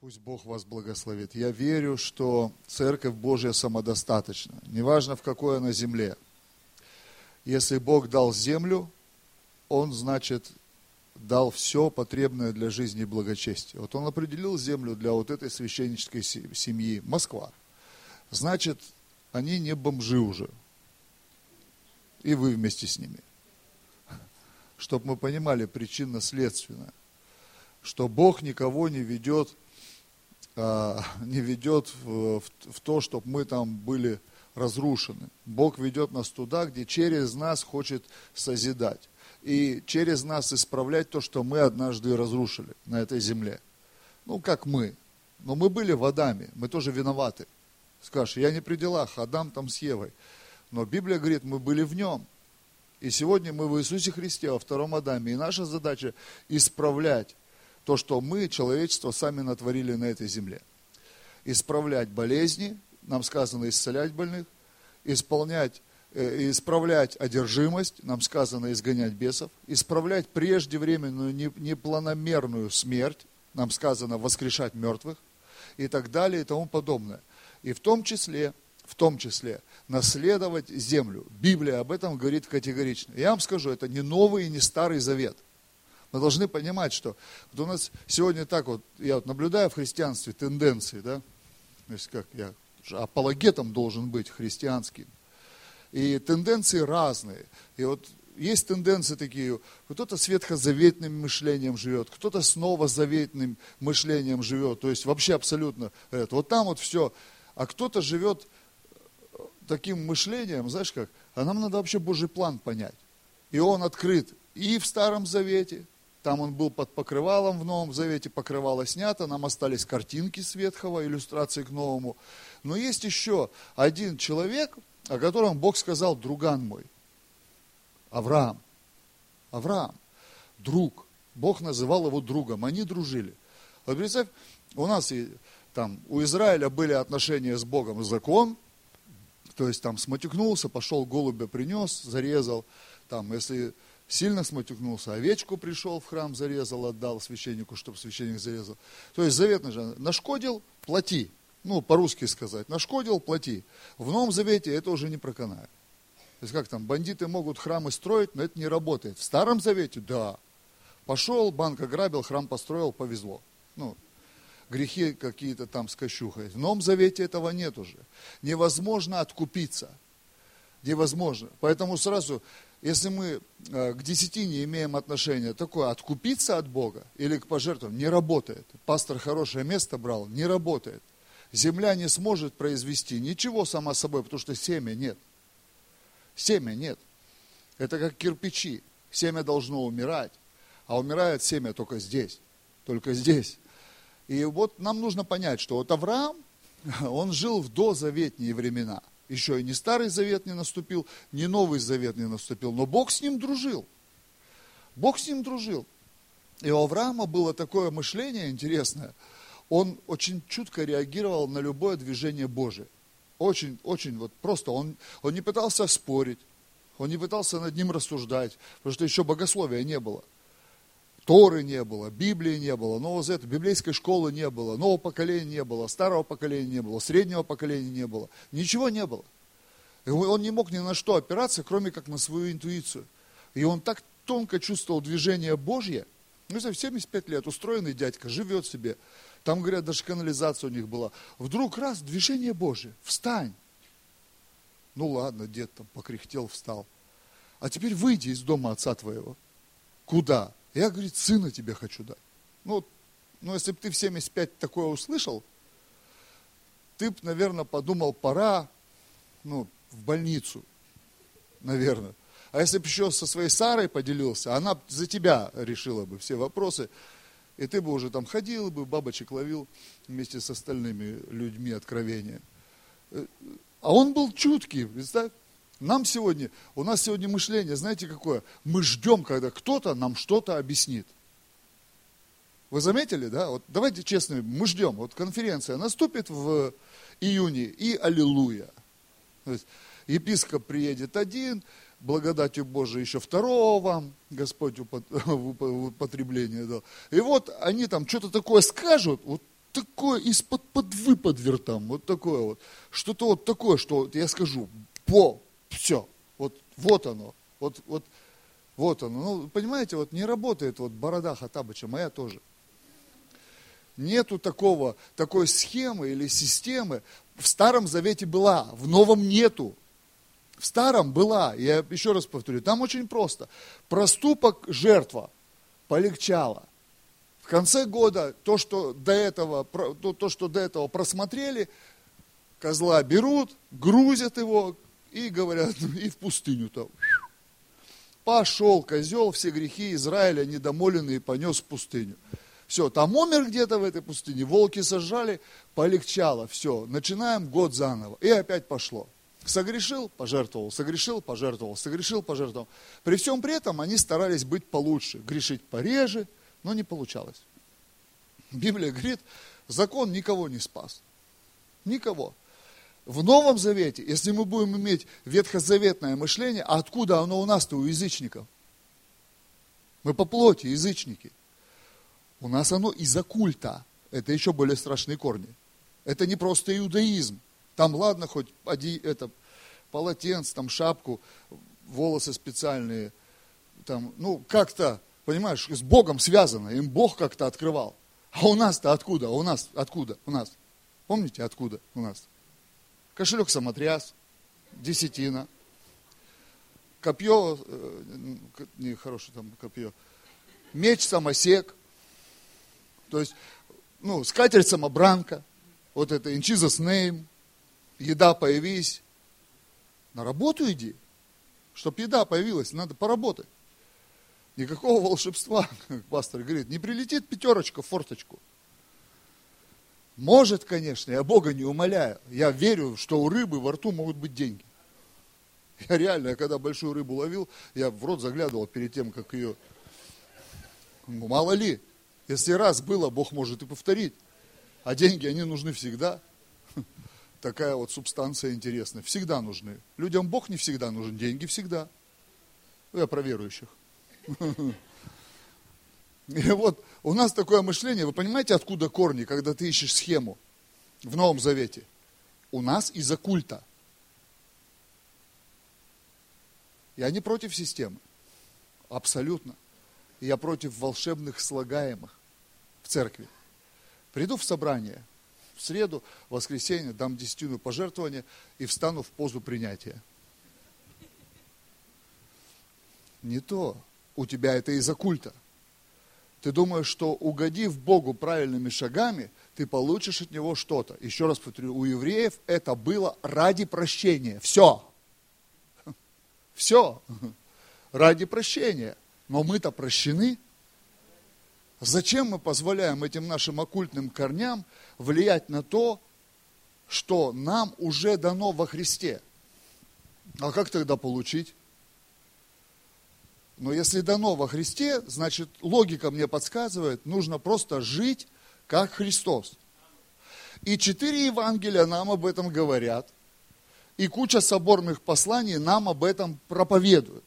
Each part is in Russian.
Пусть Бог вас благословит. Я верю, что Церковь Божья самодостаточна. Неважно, в какой она земле. Если Бог дал землю, Он, значит, дал все потребное для жизни и благочестия. Вот Он определил землю для вот этой священнической семьи, Москва. Значит, они не бомжи уже. И вы вместе с ними. Чтобы мы понимали причинно-следственно. Что Бог никого не ведет не ведет в, в, в то, чтобы мы там были разрушены. Бог ведет нас туда, где через нас хочет созидать. И через нас исправлять то, что мы однажды разрушили на этой земле. Ну, как мы. Но мы были водами, мы тоже виноваты. Скажешь, я не при делах, Адам там с Евой. Но Библия говорит, мы были в нем. И сегодня мы в Иисусе Христе, во втором Адаме. И наша задача исправлять то, что мы, человечество, сами натворили на этой земле. Исправлять болезни, нам сказано исцелять больных, исполнять, э, исправлять одержимость, нам сказано изгонять бесов, исправлять преждевременную непланомерную смерть, нам сказано воскрешать мертвых и так далее и тому подобное. И в том числе, в том числе, наследовать землю. Библия об этом говорит категорично. Я вам скажу, это не новый и не старый завет. Мы должны понимать, что вот у нас сегодня так вот, я вот наблюдаю в христианстве тенденции, да, то есть как я апологетом должен быть христианским. И тенденции разные. И вот есть тенденции такие, кто-то с ветхозаветным мышлением живет, кто-то с новозаветным мышлением живет, то есть вообще абсолютно это. Вот там вот все. А кто-то живет таким мышлением, знаешь как, а нам надо вообще Божий план понять. И он открыт и в Старом Завете, там он был под покрывалом в Новом Завете, покрывало снято, нам остались картинки с Ветхого, иллюстрации к Новому. Но есть еще один человек, о котором Бог сказал, друган мой, Авраам. Авраам, друг. Бог называл его другом, они дружили. Вот представь, у нас и там, у Израиля были отношения с Богом, закон, то есть там сматюкнулся, пошел голубя принес, зарезал, там, если сильно сматюкнулся, овечку пришел в храм, зарезал, отдал священнику, чтобы священник зарезал. То есть заветный же, нашкодил, плати. Ну, по-русски сказать, нашкодил, плати. В Новом Завете это уже не проканает. То есть как там, бандиты могут храмы строить, но это не работает. В Старом Завете, да. Пошел, банк ограбил, храм построил, повезло. Ну, грехи какие-то там с кощухой. В Новом Завете этого нет уже. Невозможно откупиться. Невозможно. Поэтому сразу если мы э, к десятине имеем отношение такое, откупиться от Бога или к пожертвованию, не работает. Пастор хорошее место брал, не работает. Земля не сможет произвести ничего сама собой, потому что семя нет. Семя нет. Это как кирпичи. Семя должно умирать, а умирает семя только здесь. Только здесь. И вот нам нужно понять, что вот Авраам, он жил в дозаветние времена – еще и не Старый Завет не наступил, не Новый Завет не наступил, но Бог с ним дружил. Бог с ним дружил. И у Авраама было такое мышление интересное. Он очень чутко реагировал на любое движение Божие. Очень, очень вот просто. Он, он не пытался спорить, он не пытался над ним рассуждать, потому что еще богословия не было. Торы не было, Библии не было, нового завета, библейской школы не было, нового поколения не было, старого поколения не было, среднего поколения не было. Ничего не было. И он не мог ни на что опираться, кроме как на свою интуицию. И он так тонко чувствовал движение Божье. Ну, в 75 лет устроенный дядька, живет себе. Там, говорят, даже канализация у них была. Вдруг раз, движение Божье, встань. Ну ладно, дед там покряхтел, встал. А теперь выйди из дома отца твоего. Куда? Я, говорит, сына тебе хочу дать. Ну, ну если бы ты в 75 такое услышал, ты бы, наверное, подумал, пора ну, в больницу, наверное. А если бы еще со своей Сарой поделился, она за тебя решила бы все вопросы, и ты бы уже там ходил бы, бабочек ловил вместе с остальными людьми откровения. Э, а он был чуткий, представь. Нам сегодня, у нас сегодня мышление, знаете какое? Мы ждем, когда кто-то нам что-то объяснит. Вы заметили, да? Вот давайте честно, мы ждем. Вот конференция наступит в июне, и аллилуйя. То есть епископ приедет один, благодатью Божией еще второго вам Господь употребление дал. И вот они там что-то такое скажут, вот такое из-под под выподвер там, вот такое вот. Что-то вот такое, что вот я скажу, по, все, вот, вот оно, вот, вот, вот оно. Ну, понимаете, вот не работает вот борода Хатабыча, моя тоже. Нету такого, такой схемы или системы. В Старом Завете была, в Новом нету. В Старом была, я еще раз повторю, там очень просто. Проступок жертва полегчало. В конце года то, что до этого, то, то, что до этого просмотрели, козла берут, грузят его и говорят, «Ну, и в пустыню-то. Пошел козел, все грехи Израиля недомоленные понес в пустыню. Все, там умер где-то в этой пустыне, волки сожрали, полегчало, все, начинаем год заново. И опять пошло. Согрешил, пожертвовал, согрешил, пожертвовал, согрешил, пожертвовал. При всем при этом они старались быть получше, грешить пореже, но не получалось. Библия говорит, закон никого не спас. Никого. В Новом Завете, если мы будем иметь ветхозаветное мышление, а откуда оно у нас-то, у язычников? Мы по плоти язычники. У нас оно из-за культа. Это еще более страшные корни. Это не просто иудаизм. Там, ладно, хоть оди, это, полотенце, там шапку, волосы специальные, там, ну, как-то, понимаешь, с Богом связано, им Бог как-то открывал. А у нас-то откуда? У нас откуда? У нас. Помните, откуда у нас? Кошелек самотряс, десятина, копье, э, не хорошее там копье, меч самосек, то есть, ну, скатерть самобранка, вот это in Jesus name, еда появись, на работу иди, чтобы еда появилась, надо поработать. Никакого волшебства, как пастор говорит, не прилетит пятерочка в форточку. Может, конечно, я Бога не умоляю. Я верю, что у рыбы во рту могут быть деньги. Я реально, когда большую рыбу ловил, я в рот заглядывал перед тем, как ее... Ну, мало ли, если раз было, Бог может и повторить. А деньги, они нужны всегда. Такая вот субстанция интересная. Всегда нужны. Людям Бог не всегда нужен, деньги всегда. Я про верующих. И вот у нас такое мышление, вы понимаете, откуда корни, когда ты ищешь схему в Новом Завете? У нас из-за культа. Я не против системы. Абсолютно. Я против волшебных слагаемых в церкви. Приду в собрание в среду, в воскресенье, дам десятину пожертвования и встану в позу принятия. Не то у тебя это из-за культа. Ты думаешь, что угодив Богу правильными шагами, ты получишь от Него что-то. Еще раз повторю, у евреев это было ради прощения. Все. Все. Ради прощения. Но мы-то прощены. Зачем мы позволяем этим нашим оккультным корням влиять на то, что нам уже дано во Христе? А как тогда получить? Но если дано во Христе, значит, логика мне подсказывает, нужно просто жить как Христос. И четыре Евангелия нам об этом говорят. И куча соборных посланий нам об этом проповедуют.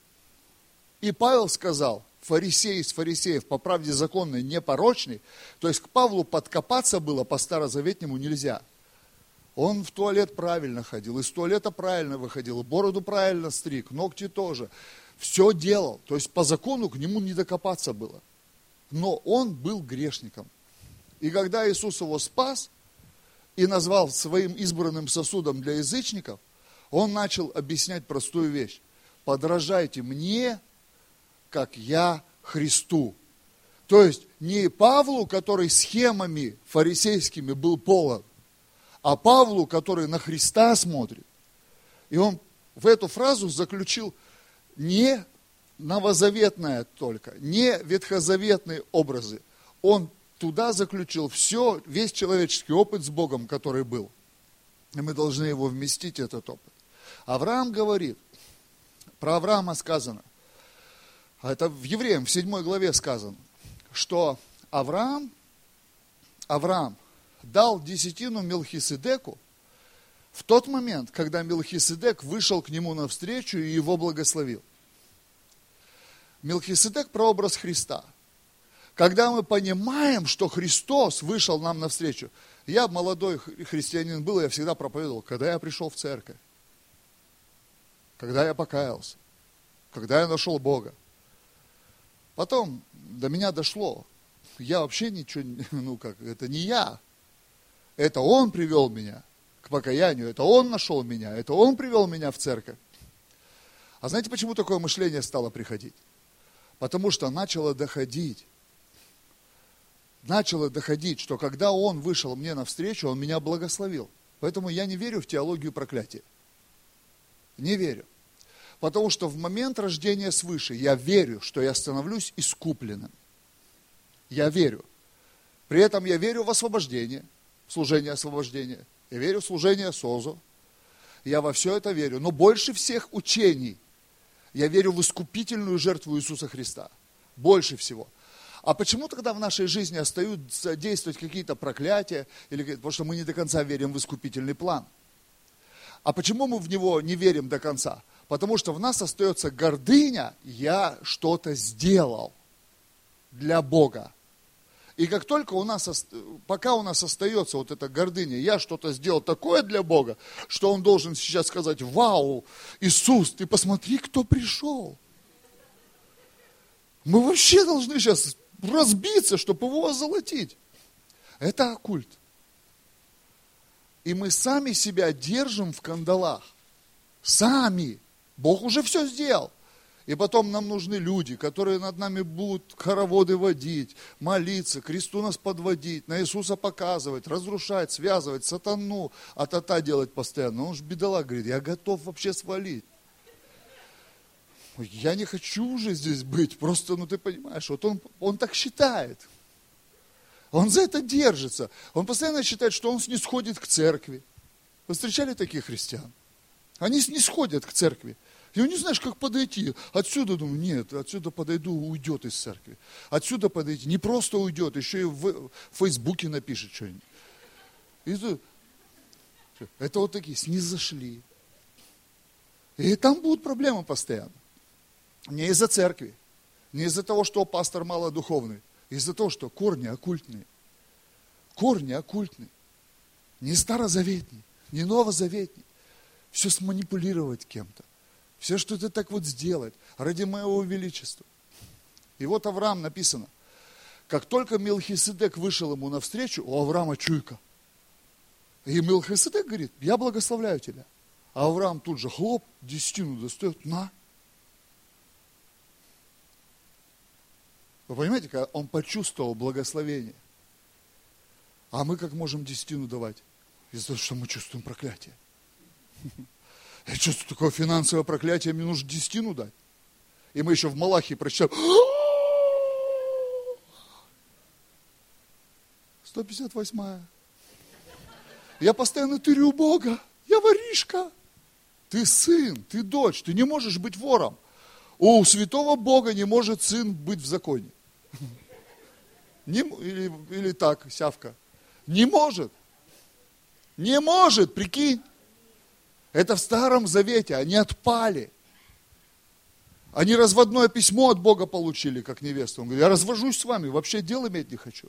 И Павел сказал, фарисей из фарисеев, по правде законной, непорочный, то есть к Павлу подкопаться было по старозаветнему нельзя. Он в туалет правильно ходил, из туалета правильно выходил, бороду правильно стриг, ногти тоже все делал. То есть по закону к нему не докопаться было. Но он был грешником. И когда Иисус его спас и назвал своим избранным сосудом для язычников, он начал объяснять простую вещь. Подражайте мне, как я Христу. То есть не Павлу, который схемами фарисейскими был полон, а Павлу, который на Христа смотрит. И он в эту фразу заключил не новозаветное только, не ветхозаветные образы. Он туда заключил все, весь человеческий опыт с Богом, который был. И мы должны его вместить, этот опыт. Авраам говорит, про Авраама сказано, а это в Евреям, в 7 главе сказано, что Авраам, Авраам дал десятину Мелхиседеку в тот момент, когда Мелхиседек вышел к нему навстречу и его благословил. Мелхиседек – прообраз Христа. Когда мы понимаем, что Христос вышел нам навстречу. Я молодой христианин был, я всегда проповедовал, когда я пришел в церковь, когда я покаялся, когда я нашел Бога. Потом до меня дошло, я вообще ничего, ну как, это не я, это Он привел меня к покаянию, это Он нашел меня, это Он привел меня в церковь. А знаете, почему такое мышление стало приходить? Потому что начало доходить, начало доходить, что когда Он вышел мне навстречу, Он меня благословил. Поэтому я не верю в теологию проклятия. Не верю. Потому что в момент рождения свыше я верю, что я становлюсь искупленным. Я верю. При этом я верю в освобождение, в служение освобождения. Я верю в служение СОЗу. Я во все это верю. Но больше всех учений я верю в искупительную жертву Иисуса Христа. Больше всего. А почему тогда в нашей жизни остаются действовать какие-то проклятия? Или, потому что мы не до конца верим в искупительный план. А почему мы в него не верим до конца? Потому что в нас остается гордыня, я что-то сделал для Бога. И как только у нас, пока у нас остается вот эта гордыня, я что-то сделал такое для Бога, что Он должен сейчас сказать, вау, Иисус, ты посмотри, кто пришел. Мы вообще должны сейчас разбиться, чтобы его озолотить. Это оккульт. И мы сами себя держим в кандалах. Сами. Бог уже все сделал. И потом нам нужны люди, которые над нами будут хороводы водить, молиться, кресту нас подводить, на Иисуса показывать, разрушать, связывать, сатану, а тата делать постоянно. Он же бедолаг говорит, я готов вообще свалить. Я не хочу уже здесь быть, просто, ну ты понимаешь, вот он, он так считает. Он за это держится. Он постоянно считает, что он снисходит к церкви. Вы встречали таких христиан? Они снисходят к церкви. И не знаешь, как подойти. Отсюда, думаю, нет, отсюда подойду, уйдет из церкви. Отсюда подойти, не просто уйдет, еще и в, Фейсбуке напишет что-нибудь. Это, вот такие, снизошли. И там будут проблемы постоянно. Не из-за церкви, не из-за того, что пастор малодуховный, из-за того, что корни оккультные. Корни оккультные. Не старозаветные, не новозаветные. Все сманипулировать кем-то. Все что-то так вот сделать ради моего величества. И вот Авраам написано, как только Мелхиседек вышел ему навстречу, у Авраама чуйка. И Мелхиседек говорит, я благословляю тебя. А Авраам тут же хлоп, десятину достает, на. Вы понимаете, когда он почувствовал благословение. А мы как можем десятину давать? Из-за того, что мы чувствуем проклятие. Я чувствую такое финансовое проклятие, мне нужно десятину дать. И мы еще в Малахии прочитали. 158. Я постоянно тырю Бога. Я воришка. Ты сын, ты дочь, ты не можешь быть вором. У святого Бога не может сын быть в законе. Не, или, или так, сявка. Не может. Не может, прикинь. Это в Старом Завете, они отпали. Они разводное письмо от Бога получили, как невеста. Он говорит, я развожусь с вами, вообще дел иметь не хочу.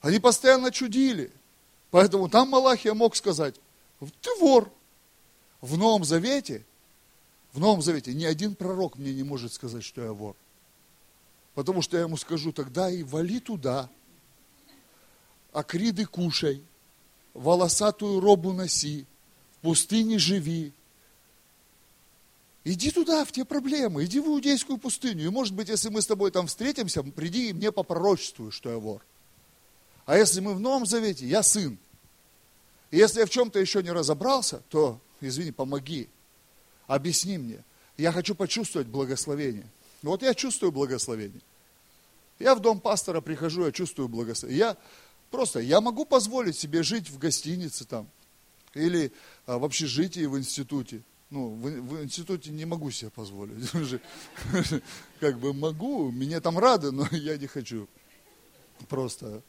Они постоянно чудили. Поэтому там Малахия мог сказать, ты вор. В Новом Завете, в Новом Завете ни один пророк мне не может сказать, что я вор. Потому что я ему скажу, тогда и вали туда, акриды кушай, волосатую робу носи, пустыне живи. Иди туда, в те проблемы, иди в иудейскую пустыню. И может быть, если мы с тобой там встретимся, приди и мне попророчествуй, что я вор. А если мы в Новом Завете, я сын. И если я в чем-то еще не разобрался, то, извини, помоги, объясни мне. Я хочу почувствовать благословение. Вот я чувствую благословение. Я в дом пастора прихожу, я чувствую благословение. Я просто, я могу позволить себе жить в гостинице там, или а, в общежитии в институте. Ну, в, в институте не могу себе позволить. Как бы могу, меня там рады, но я не хочу. Просто.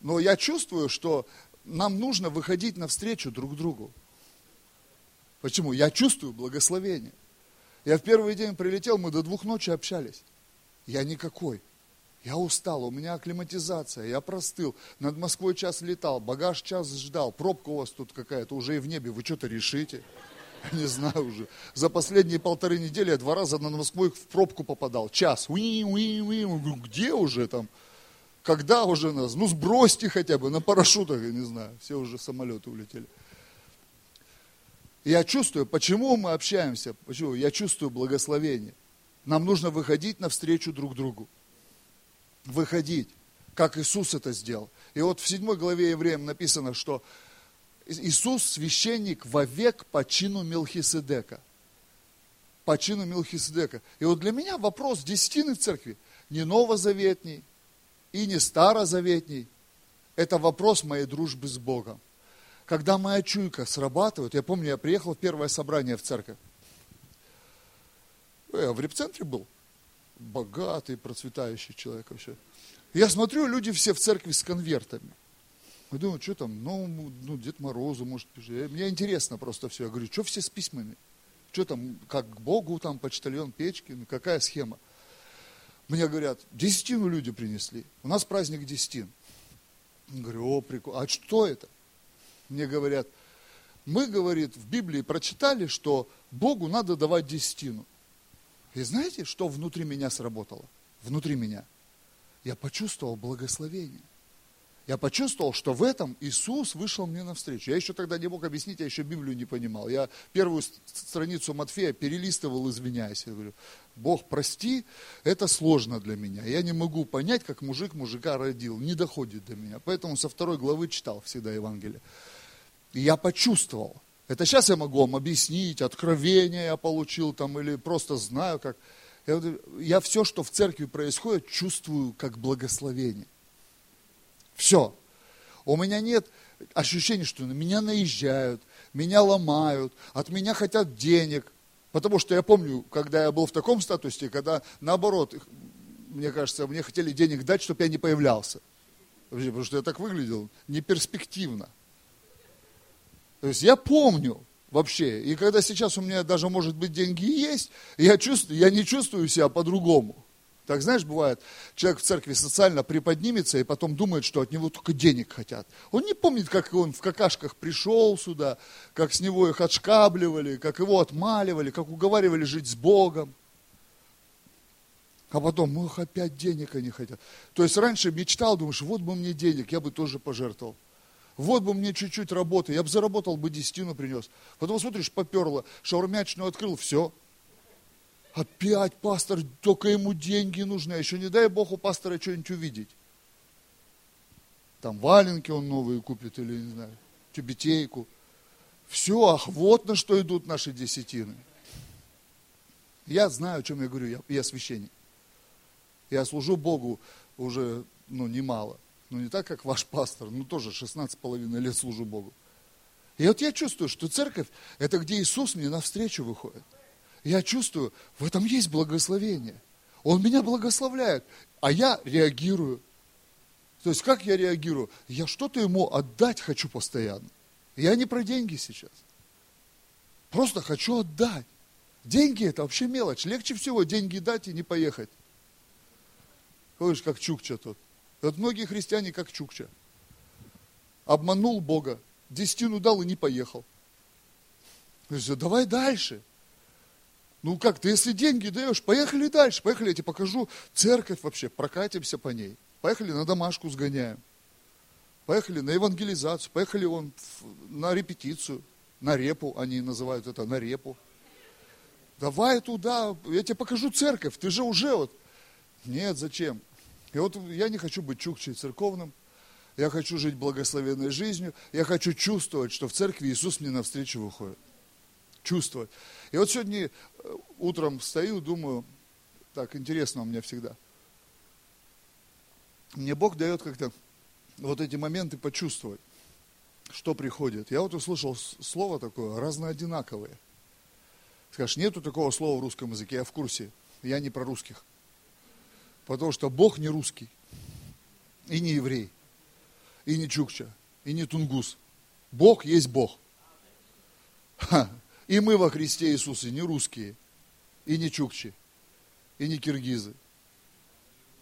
Но я чувствую, что нам нужно выходить навстречу друг другу. Почему? Я чувствую благословение. Я в первый день прилетел, мы до двух ночи общались. Я никакой. Я устал, у меня акклиматизация, я простыл, над Москвой час летал, багаж час ждал, пробка у вас тут какая-то, уже и в небе, вы что-то решите? Не знаю уже. За последние полторы недели я два раза над Москвой в пробку попадал, час. Уи, уи. Где уже там? Когда уже нас? Ну сбросьте хотя бы на парашютах, я не знаю. Все уже самолеты улетели. Я чувствую, почему мы общаемся, почему? Я чувствую благословение. Нам нужно выходить навстречу друг другу. Выходить, как Иисус это сделал. И вот в 7 главе Евреям написано, что Иисус священник вовек по чину Мелхиседека. По чину Мелхиседека. И вот для меня вопрос десятины церкви не новозаветний и не старозаветний. Это вопрос моей дружбы с Богом. Когда моя чуйка срабатывает, я помню, я приехал в первое собрание в церковь. Я в репцентре был. Богатый, процветающий человек вообще. Я смотрю, люди все в церкви с конвертами. Я думаю, что там, ну, ну Дед Морозу, может, пишет. Мне интересно просто все. Я говорю, что все с письмами? Что там, как к Богу там, почтальон печки, ну, какая схема? Мне говорят, десятину люди принесли. У нас праздник десятин. Я говорю, о, прикольно. А что это? Мне говорят, мы, говорит, в Библии прочитали, что Богу надо давать десятину. И знаете, что внутри меня сработало? Внутри меня. Я почувствовал благословение. Я почувствовал, что в этом Иисус вышел мне навстречу. Я еще тогда не мог объяснить, я еще Библию не понимал. Я первую страницу Матфея перелистывал, извиняясь. Я говорю, Бог, прости, это сложно для меня. Я не могу понять, как мужик мужика родил. Не доходит до меня. Поэтому со второй главы читал всегда Евангелие. И я почувствовал. Это сейчас я могу вам объяснить, откровение я получил там, или просто знаю, как. Я, я все, что в церкви происходит, чувствую как благословение. Все. У меня нет ощущения, что на меня наезжают, меня ломают, от меня хотят денег. Потому что я помню, когда я был в таком статусе, когда наоборот, мне кажется, мне хотели денег дать, чтобы я не появлялся. Потому что я так выглядел неперспективно. То есть я помню вообще, и когда сейчас у меня даже, может быть, деньги есть, я, чувствую, я не чувствую себя по-другому. Так знаешь, бывает, человек в церкви социально приподнимется и потом думает, что от него только денег хотят. Он не помнит, как он в какашках пришел сюда, как с него их отшкабливали, как его отмаливали, как уговаривали жить с Богом. А потом, ох, опять денег они хотят. То есть раньше мечтал, думаешь, вот бы мне денег, я бы тоже пожертвовал. Вот бы мне чуть-чуть работы, я бы заработал бы десятину принес. Потом смотришь, поперло, шаурмячную открыл, все, Опять пастор, только ему деньги нужны, а еще не дай Бог у пастора что-нибудь увидеть. Там валенки он новые купит или, не знаю, тюбетейку. Все, ах, вот на что идут наши десятины. Я знаю, о чем я говорю, я, я священник. Я служу Богу уже, ну, немало. Ну, не так, как ваш пастор, ну, тоже 16 половиной лет служу Богу. И вот я чувствую, что церковь, это где Иисус мне навстречу выходит я чувствую, в этом есть благословение. Он меня благословляет, а я реагирую. То есть как я реагирую? Я что-то ему отдать хочу постоянно. Я не про деньги сейчас. Просто хочу отдать. Деньги это вообще мелочь. Легче всего деньги дать и не поехать. Видишь, как Чукча тут. Вот многие христиане как Чукча. Обманул Бога, десятину дал и не поехал. Есть, давай дальше. Ну как, ты если деньги даешь, поехали дальше, поехали, я тебе покажу церковь вообще, прокатимся по ней. Поехали на домашку сгоняем. Поехали на евангелизацию, поехали он на репетицию, на репу, они называют это на репу. Давай туда, я тебе покажу церковь, ты же уже вот. Нет, зачем? И вот я не хочу быть чукчей церковным, я хочу жить благословенной жизнью, я хочу чувствовать, что в церкви Иисус мне навстречу выходит чувствовать. И вот сегодня э, утром встаю, думаю, так интересно у меня всегда. Мне Бог дает как-то вот эти моменты почувствовать, что приходит. Я вот услышал слово такое, разноодинаковые. Скажешь, нету такого слова в русском языке, я в курсе, я не про русских. Потому что Бог не русский, и не еврей, и не чукча, и не тунгус. Бог есть Бог. И мы во Христе Иисусе не русские, и не чукчи, и не киргизы.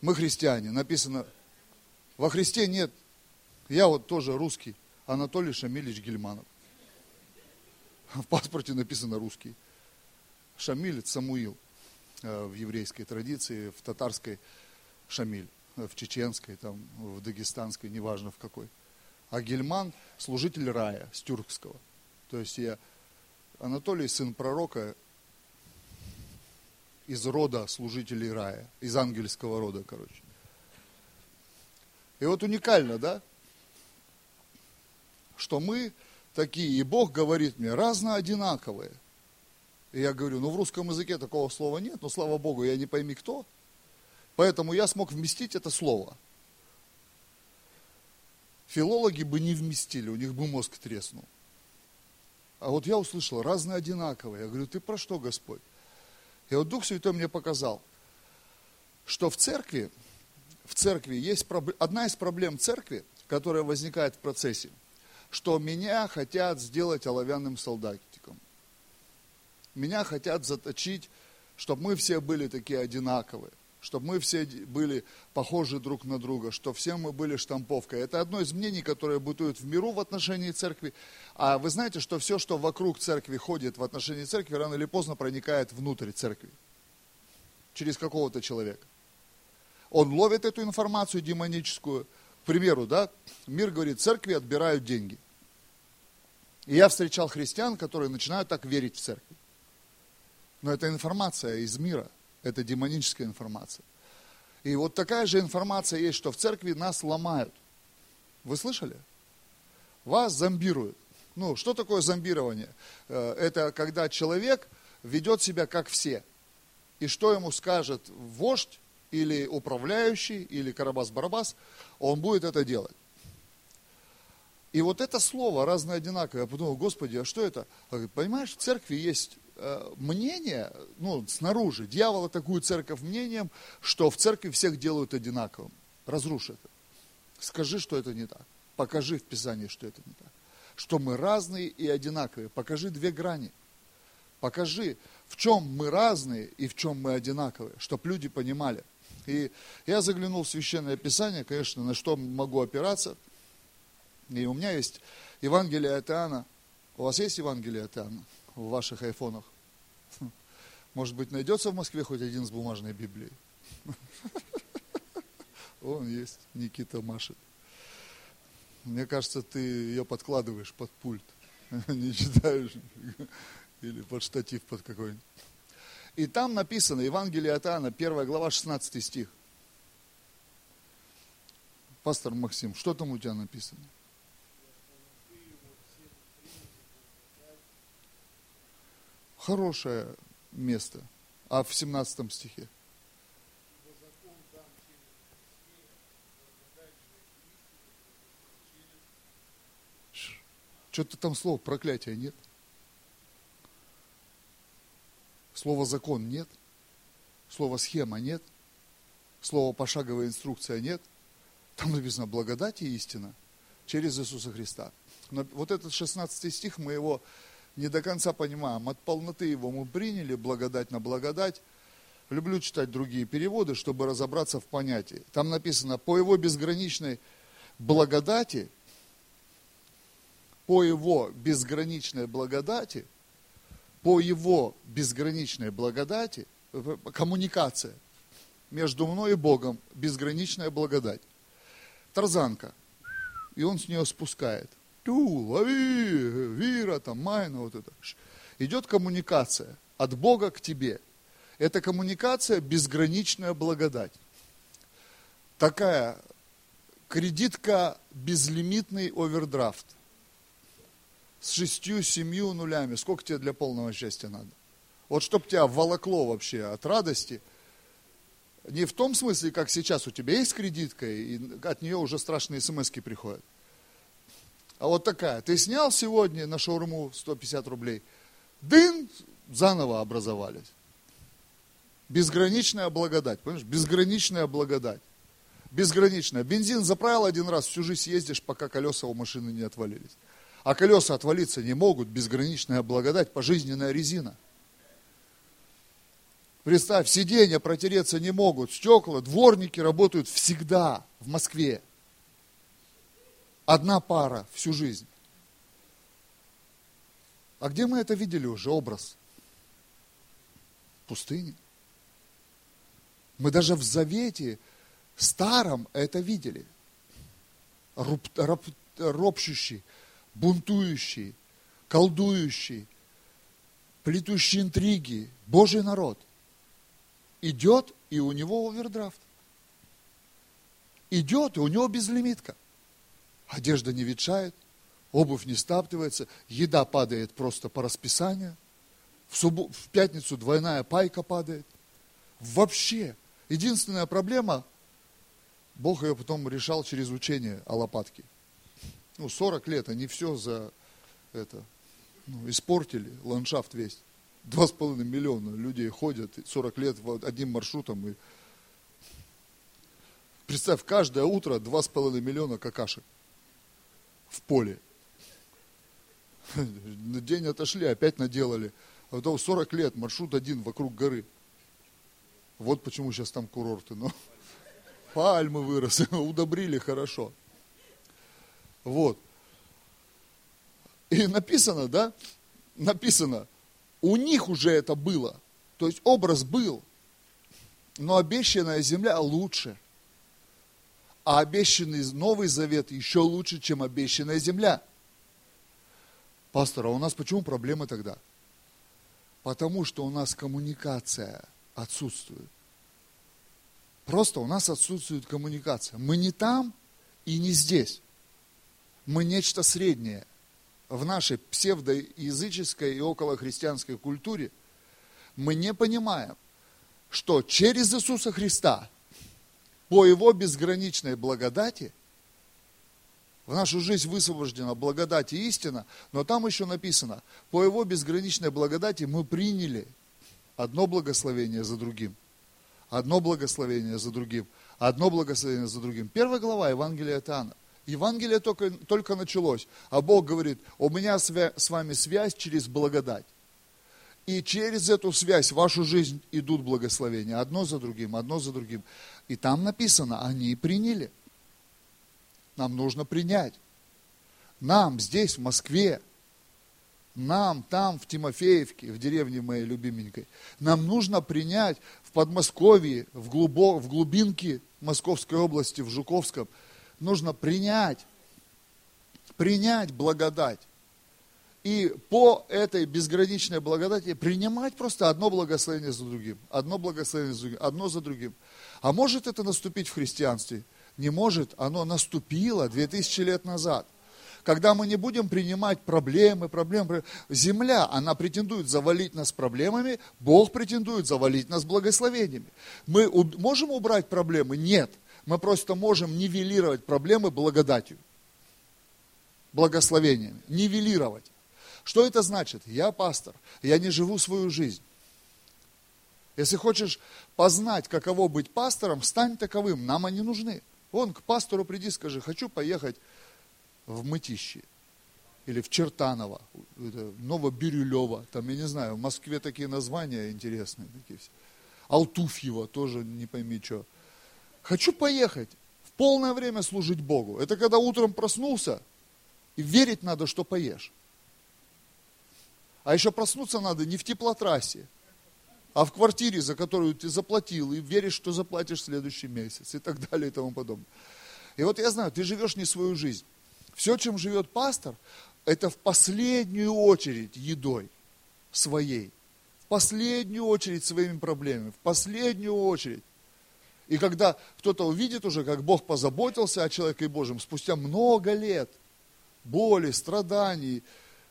Мы христиане. Написано, во Христе нет. Я вот тоже русский. Анатолий Шамилевич Гельманов. В паспорте написано русский. Шамиль Самуил в еврейской традиции, в татарской Шамиль, э, в чеченской, там, в дагестанской, неважно в какой. А Гельман – служитель рая, с тюркского. То есть я Анатолий, сын пророка, из рода служителей рая, из ангельского рода, короче. И вот уникально, да, что мы такие, и Бог говорит мне, разно одинаковые. И я говорю, ну в русском языке такого слова нет, но слава Богу, я не пойми кто. Поэтому я смог вместить это слово. Филологи бы не вместили, у них бы мозг треснул. А вот я услышал, разные одинаковые. Я говорю, ты про что, Господь? И вот Дух Святой мне показал, что в церкви, в церкви есть одна из проблем церкви, которая возникает в процессе, что меня хотят сделать оловянным солдатиком. Меня хотят заточить, чтобы мы все были такие одинаковые чтобы мы все были похожи друг на друга, что все мы были штамповкой. Это одно из мнений, которое бытует в миру в отношении церкви. А вы знаете, что все, что вокруг церкви ходит в отношении церкви, рано или поздно проникает внутрь церкви. Через какого-то человека. Он ловит эту информацию демоническую. К примеру, да, мир говорит, церкви отбирают деньги. И я встречал христиан, которые начинают так верить в церковь. Но это информация из мира – это демоническая информация. И вот такая же информация есть, что в церкви нас ломают. Вы слышали? Вас зомбируют. Ну, что такое зомбирование? Э, это когда человек ведет себя как все. И что ему скажет вождь, или управляющий, или Карабас-Барабас, он будет это делать. И вот это слово разное одинаковое. Я подумал, Господи, а что это? Понимаешь, в церкви есть мнение, ну, снаружи, дьявол атакует церковь мнением, что в церкви всех делают одинаковым. Разрушь это. Скажи, что это не так. Покажи в Писании, что это не так. Что мы разные и одинаковые. Покажи две грани. Покажи, в чем мы разные и в чем мы одинаковые, чтобы люди понимали. И я заглянул в Священное Писание, конечно, на что могу опираться. И у меня есть Евангелие от Иоанна. У вас есть Евангелие от Иоанна в ваших айфонах? Может быть, найдется в Москве хоть один с бумажной Библией? Он есть, Никита машет. Мне кажется, ты ее подкладываешь под пульт, не читаешь, или под штатив под какой-нибудь. И там написано, Евангелие от Иоанна, 1 глава, 16 стих. Пастор Максим, что там у тебя написано? Хорошее место. А в 17 стихе? Что-то там слово проклятия нет. Слова закон нет. Слова схема нет. Слова пошаговая инструкция нет. Там написано благодать и истина через Иисуса Христа. Но вот этот 16 стих мы его не до конца понимаем. От полноты его мы приняли, благодать на благодать. Люблю читать другие переводы, чтобы разобраться в понятии. Там написано, по его безграничной благодати, по его безграничной благодати, по его безграничной благодати, коммуникация между мной и Богом, безграничная благодать. Тарзанка. И он с нее спускает тю, лови, вира, там, майна, вот это. Идет коммуникация от Бога к тебе. Эта коммуникация безграничная благодать. Такая кредитка безлимитный овердрафт. С шестью, семью нулями. Сколько тебе для полного счастья надо? Вот чтобы тебя волокло вообще от радости. Не в том смысле, как сейчас у тебя есть кредитка, и от нее уже страшные смс приходят а вот такая. Ты снял сегодня на шаурму 150 рублей, дын, заново образовались. Безграничная благодать, понимаешь? Безграничная благодать. Безграничная. Бензин заправил один раз, всю жизнь ездишь, пока колеса у машины не отвалились. А колеса отвалиться не могут, безграничная благодать, пожизненная резина. Представь, сиденья протереться не могут, стекла, дворники работают всегда в Москве. Одна пара всю жизнь. А где мы это видели уже, образ? В пустыне. Мы даже в Завете старом это видели. Роб, роб, ропщущий, бунтующий, колдующий, плетущий интриги, Божий народ – идет, и у него овердрафт. Идет, и у него безлимитка. Одежда не ветшает, обувь не стаптывается, еда падает просто по расписанию. В, суббо... в пятницу двойная пайка падает. Вообще. Единственная проблема, Бог ее потом решал через учение о лопатке. Ну, 40 лет, они все за это, ну, испортили, ландшафт весь. Два с половиной миллиона людей ходят 40 лет одним маршрутом. И... Представь, каждое утро два с половиной миллиона какашек в поле. На день отошли, опять наделали. А потом 40 лет, маршрут один вокруг горы. Вот почему сейчас там курорты. Но пальмы выросли, удобрили хорошо. Вот. И написано, да? Написано, у них уже это было. То есть образ был. Но обещанная земля лучше. А обещанный Новый Завет еще лучше, чем обещанная земля. Пастор, а у нас почему проблемы тогда? Потому что у нас коммуникация отсутствует. Просто у нас отсутствует коммуникация. Мы не там и не здесь. Мы нечто среднее в нашей псевдоязыческой и околохристианской культуре, мы не понимаем, что через Иисуса Христа, по Его безграничной благодати, в нашу жизнь высвобождена благодать и истина, но там еще написано, по Его безграничной благодати мы приняли одно благословение за другим, одно благословение за другим, одно благословение за другим. Первая глава Евангелия от Иоанна. Евангелие только, только началось, а Бог говорит, у меня с вами связь через благодать. И через эту связь в вашу жизнь идут благословения, одно за другим, одно за другим. И там написано, они приняли. Нам нужно принять. Нам здесь, в Москве, нам там, в Тимофеевке, в деревне моей любименькой, нам нужно принять в Подмосковье, в, глубо, в глубинке Московской области, в Жуковском – нужно принять, принять благодать. И по этой безграничной благодати принимать просто одно благословение за другим, одно благословение за другим, одно за другим. А может это наступить в христианстве? Не может, оно наступило 2000 лет назад. Когда мы не будем принимать проблемы, проблемы, земля, она претендует завалить нас проблемами, Бог претендует завалить нас благословениями. Мы можем убрать проблемы? Нет. Мы просто можем нивелировать проблемы благодатью, благословениями, нивелировать. Что это значит? Я пастор, я не живу свою жизнь. Если хочешь познать, каково быть пастором, стань таковым, нам они нужны. Вон к пастору приди, скажи, хочу поехать в Мытище или в Чертаново, Новобирюлево, там, я не знаю, в Москве такие названия интересные. Такие все. Алтуфьево, тоже не пойми что. Хочу поехать в полное время служить Богу. Это когда утром проснулся, и верить надо, что поешь. А еще проснуться надо не в теплотрассе, а в квартире, за которую ты заплатил, и веришь, что заплатишь в следующий месяц, и так далее, и тому подобное. И вот я знаю, ты живешь не свою жизнь. Все, чем живет пастор, это в последнюю очередь едой своей. В последнюю очередь своими проблемами. В последнюю очередь. И когда кто-то увидит уже, как Бог позаботился о человеке Божьем, спустя много лет боли, страданий,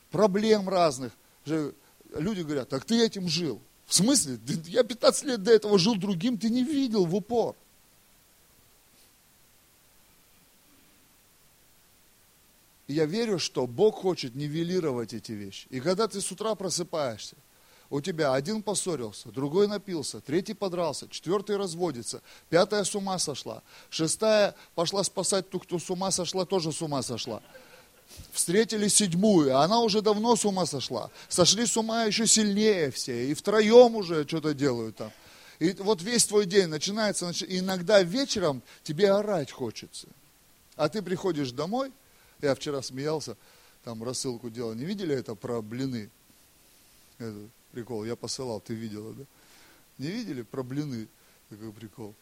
проблем разных, люди говорят, так ты этим жил. В смысле? Я 15 лет до этого жил другим, ты не видел в упор. И я верю, что Бог хочет нивелировать эти вещи. И когда ты с утра просыпаешься, у тебя один поссорился, другой напился, третий подрался, четвертый разводится, пятая с ума сошла, шестая пошла спасать ту, кто с ума сошла, тоже с ума сошла. Встретили седьмую, а она уже давно с ума сошла. Сошли с ума еще сильнее все, и втроем уже что-то делают там. И вот весь твой день начинается, иногда вечером тебе орать хочется. А ты приходишь домой, я вчера смеялся, там рассылку делал, не видели это про блины? Это прикол, я посылал, ты видела, да? Не видели про блины? Такой прикол.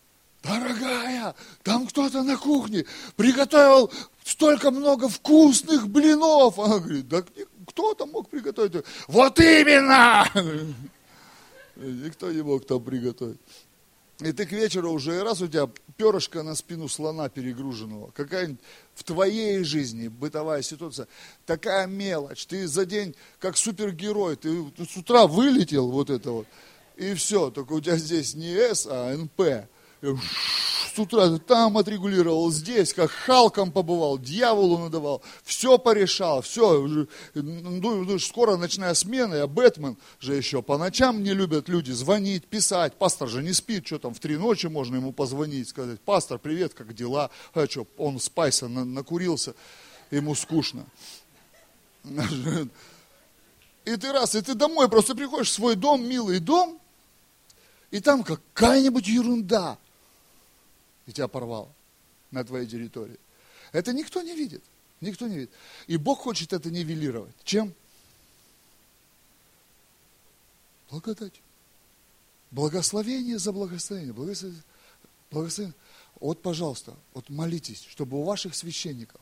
Дорогая, там кто-то на кухне приготовил столько много вкусных блинов. Она говорит, да кто там мог приготовить? Вот именно! Никто не мог там приготовить. И ты к вечеру уже, раз у тебя перышко на спину слона перегруженного, какая-нибудь в твоей жизни бытовая ситуация, такая мелочь, ты за день как супергерой, ты с утра вылетел вот это вот, и все, только у тебя здесь не С, а НП с утра там отрегулировал, здесь, как Халком побывал, дьяволу надавал, все порешал, все, ну, ну, скоро ночная смена, я Бэтмен же еще, по ночам не любят люди звонить, писать, пастор же не спит, что там, в три ночи можно ему позвонить, сказать, пастор, привет, как дела, а что, он спайса накурился, ему скучно. И ты раз, и ты домой просто приходишь в свой дом, милый дом, и там какая-нибудь ерунда – и тебя порвало на твоей территории. Это никто не видит. Никто не видит. И Бог хочет это нивелировать. Чем? Благодать. Благословение за благословение. Благословение. благословение. Вот, пожалуйста, вот молитесь, чтобы у ваших священников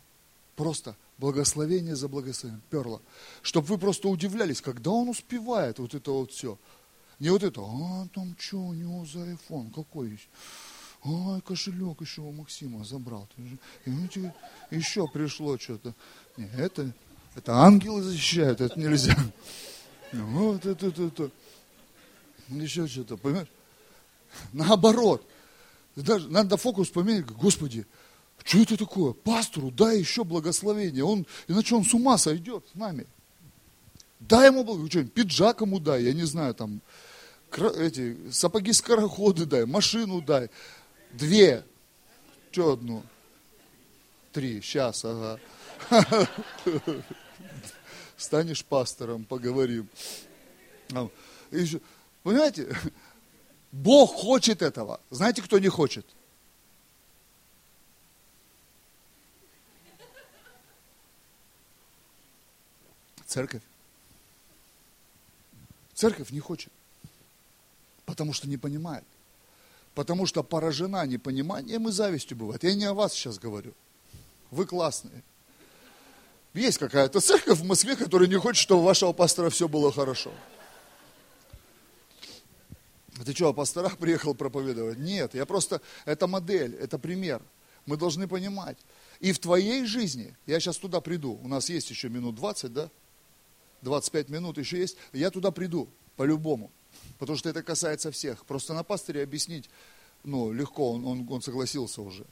просто благословение за благословение перло. Чтобы вы просто удивлялись, когда он успевает вот это вот все. Не вот это, а там что у него за iPhone, какой есть? Ой, кошелек еще у Максима забрал. Еще пришло что-то. Нет, это, это ангелы защищают, это нельзя. Вот это, это, это. Еще что-то, понимаешь? Наоборот. Даже надо фокус поменять, Господи, что это такое? Пастору дай еще благословение. Он, иначе он с ума сойдет с нами. Дай ему благословение, пиджак ему дай, я не знаю, там, эти, сапоги-скороходы дай, машину дай, Две. Че одну? Три. Сейчас, ага. Станешь пастором, поговорим. Понимаете, Бог хочет этого. Знаете, кто не хочет? Церковь. Церковь не хочет, потому что не понимает потому что поражена непониманием и завистью бывает. Я не о вас сейчас говорю. Вы классные. Есть какая-то церковь в Москве, которая не хочет, чтобы у вашего пастора все было хорошо. Ты что, о пасторах приехал проповедовать? Нет, я просто, это модель, это пример. Мы должны понимать. И в твоей жизни, я сейчас туда приду, у нас есть еще минут 20, да? 25 минут еще есть, я туда приду, по-любому. Потому что это касается всех. Просто на пастыре объяснить, ну, легко, он, он, он согласился уже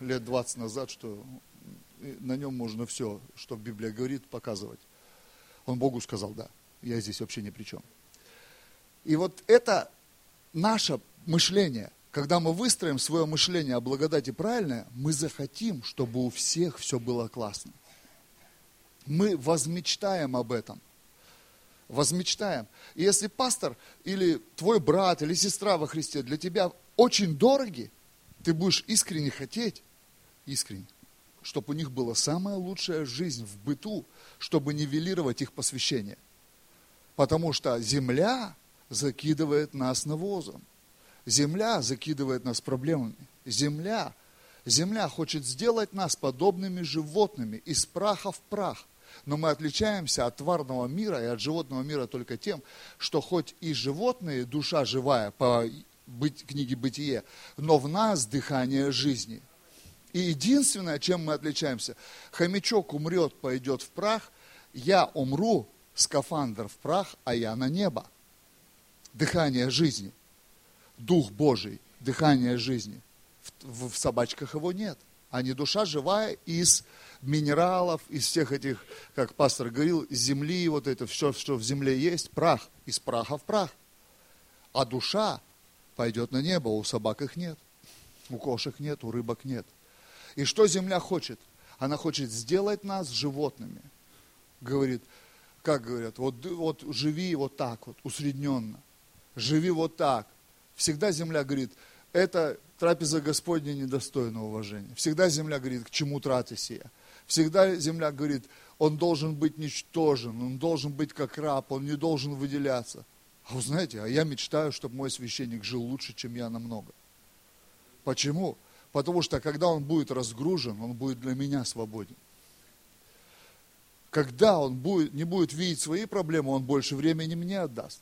лет 20 назад, что на нем можно все, что Библия говорит, показывать. Он Богу сказал, да, я здесь вообще ни при чем. И вот это наше мышление, когда мы выстроим свое мышление о благодати правильное, мы захотим, чтобы у всех все было классно. Мы возмечтаем об этом возмечтаем. И если пастор или твой брат или сестра во Христе для тебя очень дороги, ты будешь искренне хотеть, искренне, чтобы у них была самая лучшая жизнь в быту, чтобы нивелировать их посвящение. Потому что земля закидывает нас навозом. Земля закидывает нас проблемами. Земля, земля хочет сделать нас подобными животными, из праха в прах. Но мы отличаемся от тварного мира и от животного мира только тем, что хоть и животные, душа живая по книге «Бытие», но в нас дыхание жизни. И единственное, чем мы отличаемся, хомячок умрет, пойдет в прах, я умру, скафандр в прах, а я на небо. Дыхание жизни. Дух Божий, дыхание жизни. В, в, в собачках его нет. Они душа живая из минералов, из всех этих, как пастор говорил, земли, вот это все, что в земле есть, прах, из праха в прах. А душа пойдет на небо, у собак их нет, у кошек нет, у рыбок нет. И что земля хочет? Она хочет сделать нас животными. Говорит, как говорят, вот, вот живи вот так вот, усредненно. Живи вот так. Всегда земля говорит, это трапеза Господня недостойна уважения. Всегда земля говорит, к чему траты сия. Всегда земля говорит, он должен быть ничтожен, он должен быть как раб, он не должен выделяться. А вы знаете, а я мечтаю, чтобы мой священник жил лучше, чем я намного. Почему? Потому что когда он будет разгружен, он будет для меня свободен. Когда он будет, не будет видеть свои проблемы, он больше времени мне отдаст.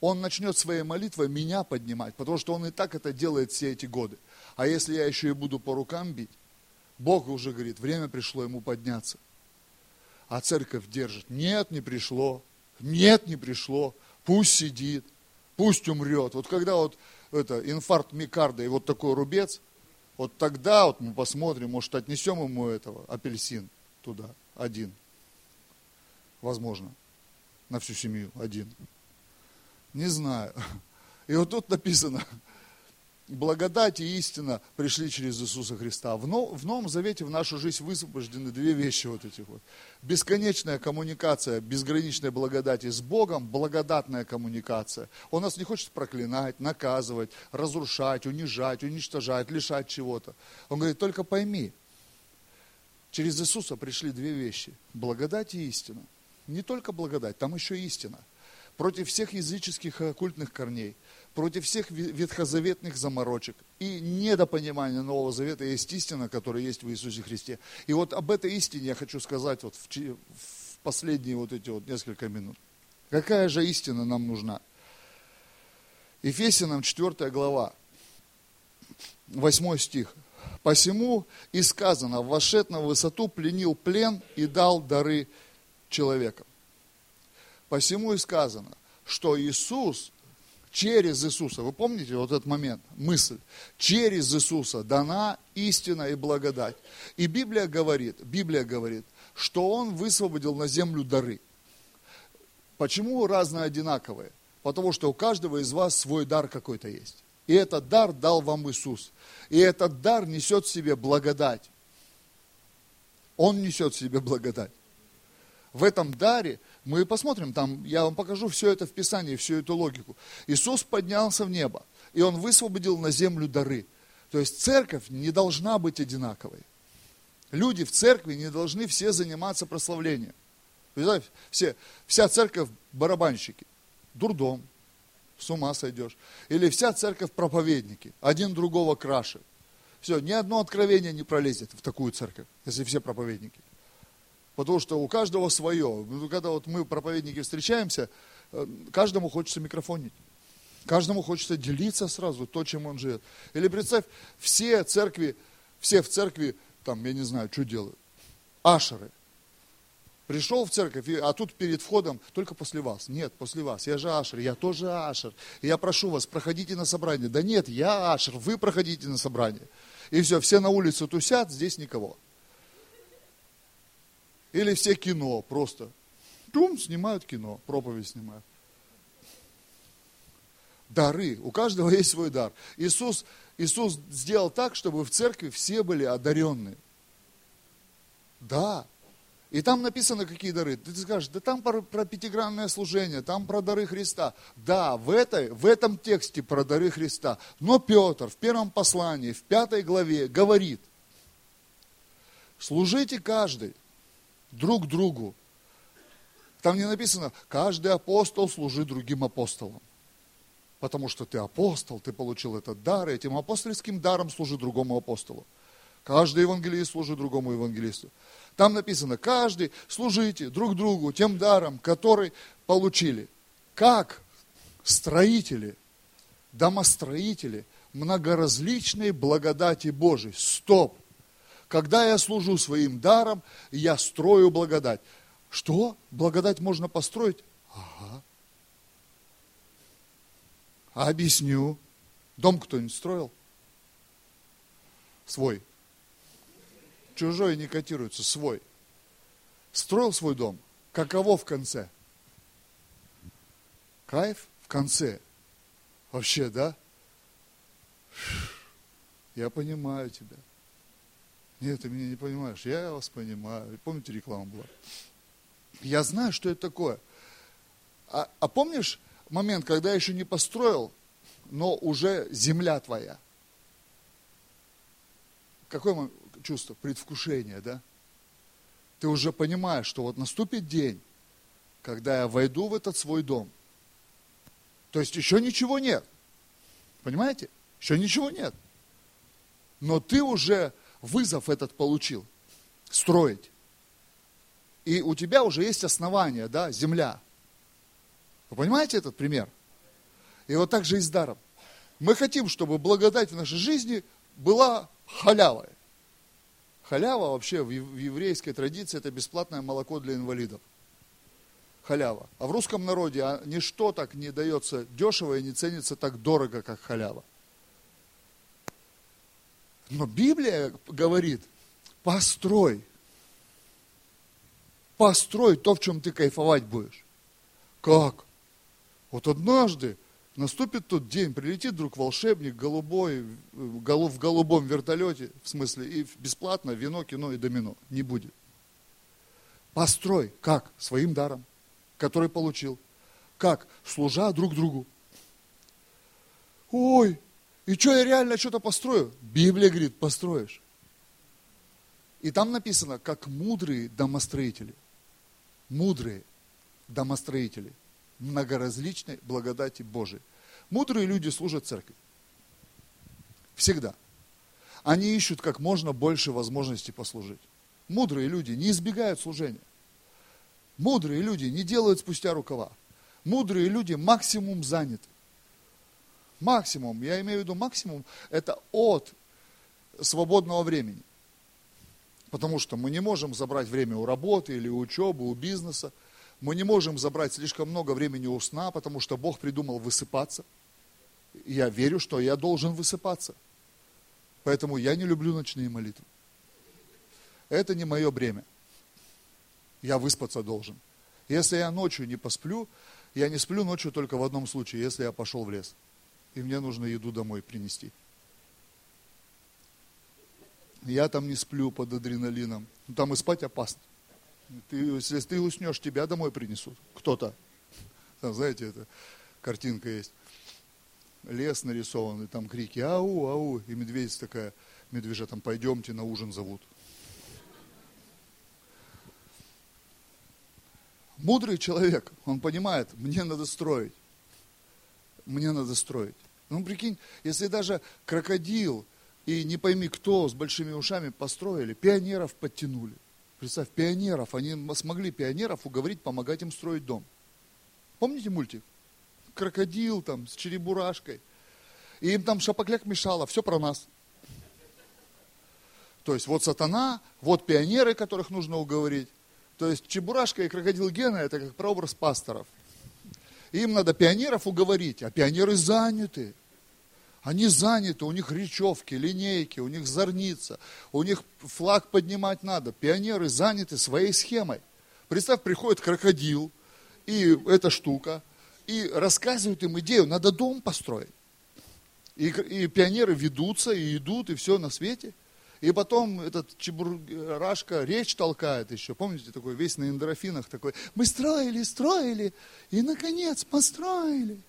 Он начнет своей молитвой меня поднимать, потому что он и так это делает все эти годы. А если я еще и буду по рукам бить, Бог уже говорит, время пришло ему подняться. А церковь держит. Нет, не пришло. Нет, не пришло. Пусть сидит. Пусть умрет. Вот когда вот это, инфаркт микарда и вот такой рубец, вот тогда вот мы посмотрим, может, отнесем ему этого, апельсин туда, один. Возможно. На всю семью один. Не знаю. И вот тут написано, благодать и истина пришли через Иисуса Христа. В, Новом Завете в нашу жизнь высвобождены две вещи вот этих вот. Бесконечная коммуникация, безграничная благодати с Богом, благодатная коммуникация. Он нас не хочет проклинать, наказывать, разрушать, унижать, уничтожать, лишать чего-то. Он говорит, только пойми, через Иисуса пришли две вещи. Благодать и истина. Не только благодать, там еще истина. Против всех языческих и оккультных корней – против всех ветхозаветных заморочек и недопонимания Нового Завета есть истина, которая есть в Иисусе Христе. И вот об этой истине я хочу сказать вот в, в последние вот эти вот несколько минут. Какая же истина нам нужна? Ефесянам 4 глава, 8 стих. «Посему и сказано, вошед на высоту, пленил плен и дал дары человекам». Посему и сказано, что Иисус через Иисуса. Вы помните вот этот момент, мысль? Через Иисуса дана истина и благодать. И Библия говорит, Библия говорит, что Он высвободил на землю дары. Почему разные одинаковые? Потому что у каждого из вас свой дар какой-то есть. И этот дар дал вам Иисус. И этот дар несет в себе благодать. Он несет в себе благодать. В этом даре мы посмотрим, там я вам покажу все это в Писании, всю эту логику. Иисус поднялся в небо, и Он высвободил на землю дары. То есть церковь не должна быть одинаковой. Люди в церкви не должны все заниматься прославлением. Все, вся церковь барабанщики, дурдом, с ума сойдешь. Или вся церковь проповедники, один другого краше. Все, ни одно откровение не пролезет в такую церковь, если все проповедники. Потому что у каждого свое. Когда вот мы, проповедники, встречаемся, э, каждому хочется микрофонить. Каждому хочется делиться сразу то, чем он живет. Или представь, все церкви, все в церкви, там, я не знаю, что делают. Ашеры. Пришел в церковь, а тут перед входом только после вас. Нет, после вас. Я же Ашер, я тоже Ашер. Я прошу вас, проходите на собрание. Да нет, я Ашер, вы проходите на собрание. И все, все на улице тусят, здесь никого. Или все кино просто. Тум, снимают кино, проповедь снимают. Дары. У каждого есть свой дар. Иисус, Иисус сделал так, чтобы в церкви все были одаренные. Да. И там написано, какие дары. Ты скажешь, да там про, про пятигранное служение, там про дары Христа. Да, в, этой, в этом тексте про дары Христа. Но Петр в первом послании, в пятой главе говорит, служите каждый друг другу. Там не написано, каждый апостол служит другим апостолам. Потому что ты апостол, ты получил этот дар, и этим апостольским даром служи другому апостолу. Каждый евангелист служит другому евангелисту. Там написано, каждый служите друг другу тем даром, который получили. Как строители, домостроители, многоразличные благодати Божией. Стоп! Когда я служу своим даром, я строю благодать. Что? Благодать можно построить? Ага. А объясню. Дом кто-нибудь строил? Свой. Чужой не котируется, свой. Строил свой дом. Каково в конце? Кайф в конце. Вообще, да? Я понимаю тебя. Нет, ты меня не понимаешь. Я вас понимаю. Помните, реклама была? Я знаю, что это такое. А, а помнишь момент, когда еще не построил, но уже земля твоя? Какое чувство? Предвкушение, да? Ты уже понимаешь, что вот наступит день, когда я войду в этот свой дом. То есть еще ничего нет. Понимаете? Еще ничего нет. Но ты уже вызов этот получил. Строить. И у тебя уже есть основание, да, земля. Вы понимаете этот пример? И вот так же и с даром. Мы хотим, чтобы благодать в нашей жизни была халявой. Халява вообще в еврейской традиции это бесплатное молоко для инвалидов. Халява. А в русском народе а ничто так не дается дешево и не ценится так дорого, как халява. Но Библия говорит, построй. Построй то, в чем ты кайфовать будешь. Как? Вот однажды наступит тот день, прилетит вдруг волшебник голубой, в голубом вертолете, в смысле, и бесплатно вино, кино и домино. Не будет. Построй. Как? Своим даром, который получил. Как? Служа друг другу. Ой, и что, я реально что-то построю? Библия говорит, построишь. И там написано, как мудрые домостроители. Мудрые домостроители многоразличной благодати Божией. Мудрые люди служат церкви. Всегда. Они ищут как можно больше возможностей послужить. Мудрые люди не избегают служения. Мудрые люди не делают спустя рукава. Мудрые люди максимум заняты. Максимум, я имею в виду максимум, это от свободного времени. Потому что мы не можем забрать время у работы или у учебы, у бизнеса. Мы не можем забрать слишком много времени у сна, потому что Бог придумал высыпаться. я верю, что я должен высыпаться. Поэтому я не люблю ночные молитвы. Это не мое бремя. Я выспаться должен. Если я ночью не посплю, я не сплю ночью только в одном случае, если я пошел в лес и мне нужно еду домой принести. Я там не сплю под адреналином. Ну, там и спать опасно. Ты, если ты уснешь, тебя домой принесут. Кто-то. Там, знаете, это картинка есть. Лес нарисованный, там крики ау, ау. И медведь такая, медвежа там, пойдемте на ужин зовут. Мудрый человек, он понимает, мне надо строить мне надо строить. Ну, прикинь, если даже крокодил и не пойми кто с большими ушами построили, пионеров подтянули. Представь, пионеров, они смогли пионеров уговорить помогать им строить дом. Помните мультик? Крокодил там с черебурашкой. И им там шапокляк мешало, все про нас. То есть вот сатана, вот пионеры, которых нужно уговорить. То есть Чебурашка и крокодил Гена это как прообраз пасторов. Им надо пионеров уговорить, а пионеры заняты. Они заняты, у них речевки, линейки, у них зорница, у них флаг поднимать надо. Пионеры заняты своей схемой. Представь, приходит крокодил, и эта штука, и рассказывают им идею, надо дом построить. И, и пионеры ведутся, и идут, и все на свете. И потом этот чебурашка речь толкает еще. Помните, такой весь на эндорфинах такой. Мы строили, строили, и наконец построили.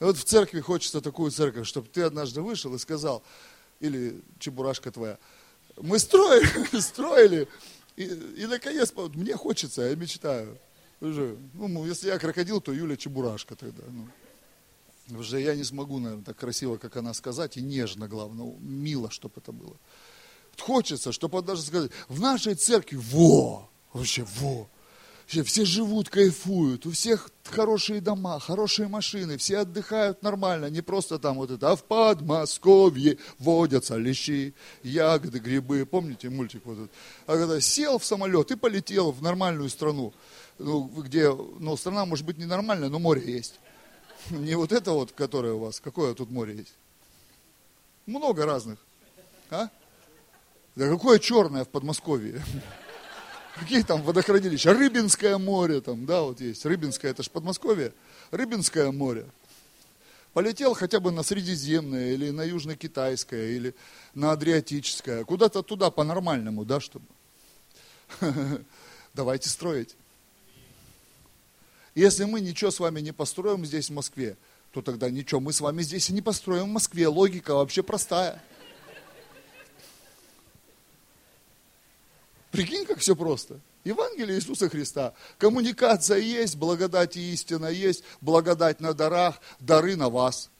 И вот в церкви хочется такую церковь, чтобы ты однажды вышел и сказал, или чебурашка твоя, мы строили, строили, и, и наконец, мне хочется, я мечтаю. Уже, ну, если я крокодил, то Юля чебурашка тогда. Ну. Уже я не смогу, наверное, так красиво, как она сказать, и нежно, главное, мило, чтобы это было. Хочется, чтобы даже сказать, в нашей церкви, во, вообще, во, все живут, кайфуют, у всех хорошие дома, хорошие машины, все отдыхают нормально, не просто там вот это, а в Подмосковье водятся лещи, ягоды, грибы, помните мультик вот этот? А когда сел в самолет и полетел в нормальную страну, ну, где, ну, страна может быть ненормальная, но море есть. Не вот это вот, которое у вас, какое тут море есть? Много разных. А? Да какое черное в Подмосковье? Какие там водохранилища? Рыбинское море там, да, вот есть. Рыбинское, это же Подмосковье. Рыбинское море. полетел хотя бы на Средиземное, или на Южно-Китайское, или на Адриатическое, куда-то туда по-нормальному, да, чтобы. Давайте строить. Если мы ничего с вами не построим здесь, в Москве, то тогда ничего мы с вами здесь и не построим в Москве. Логика вообще простая. Прикинь, как все просто. Евангелие Иисуса Христа. Коммуникация есть, благодать и истина есть, благодать на дарах, дары на вас.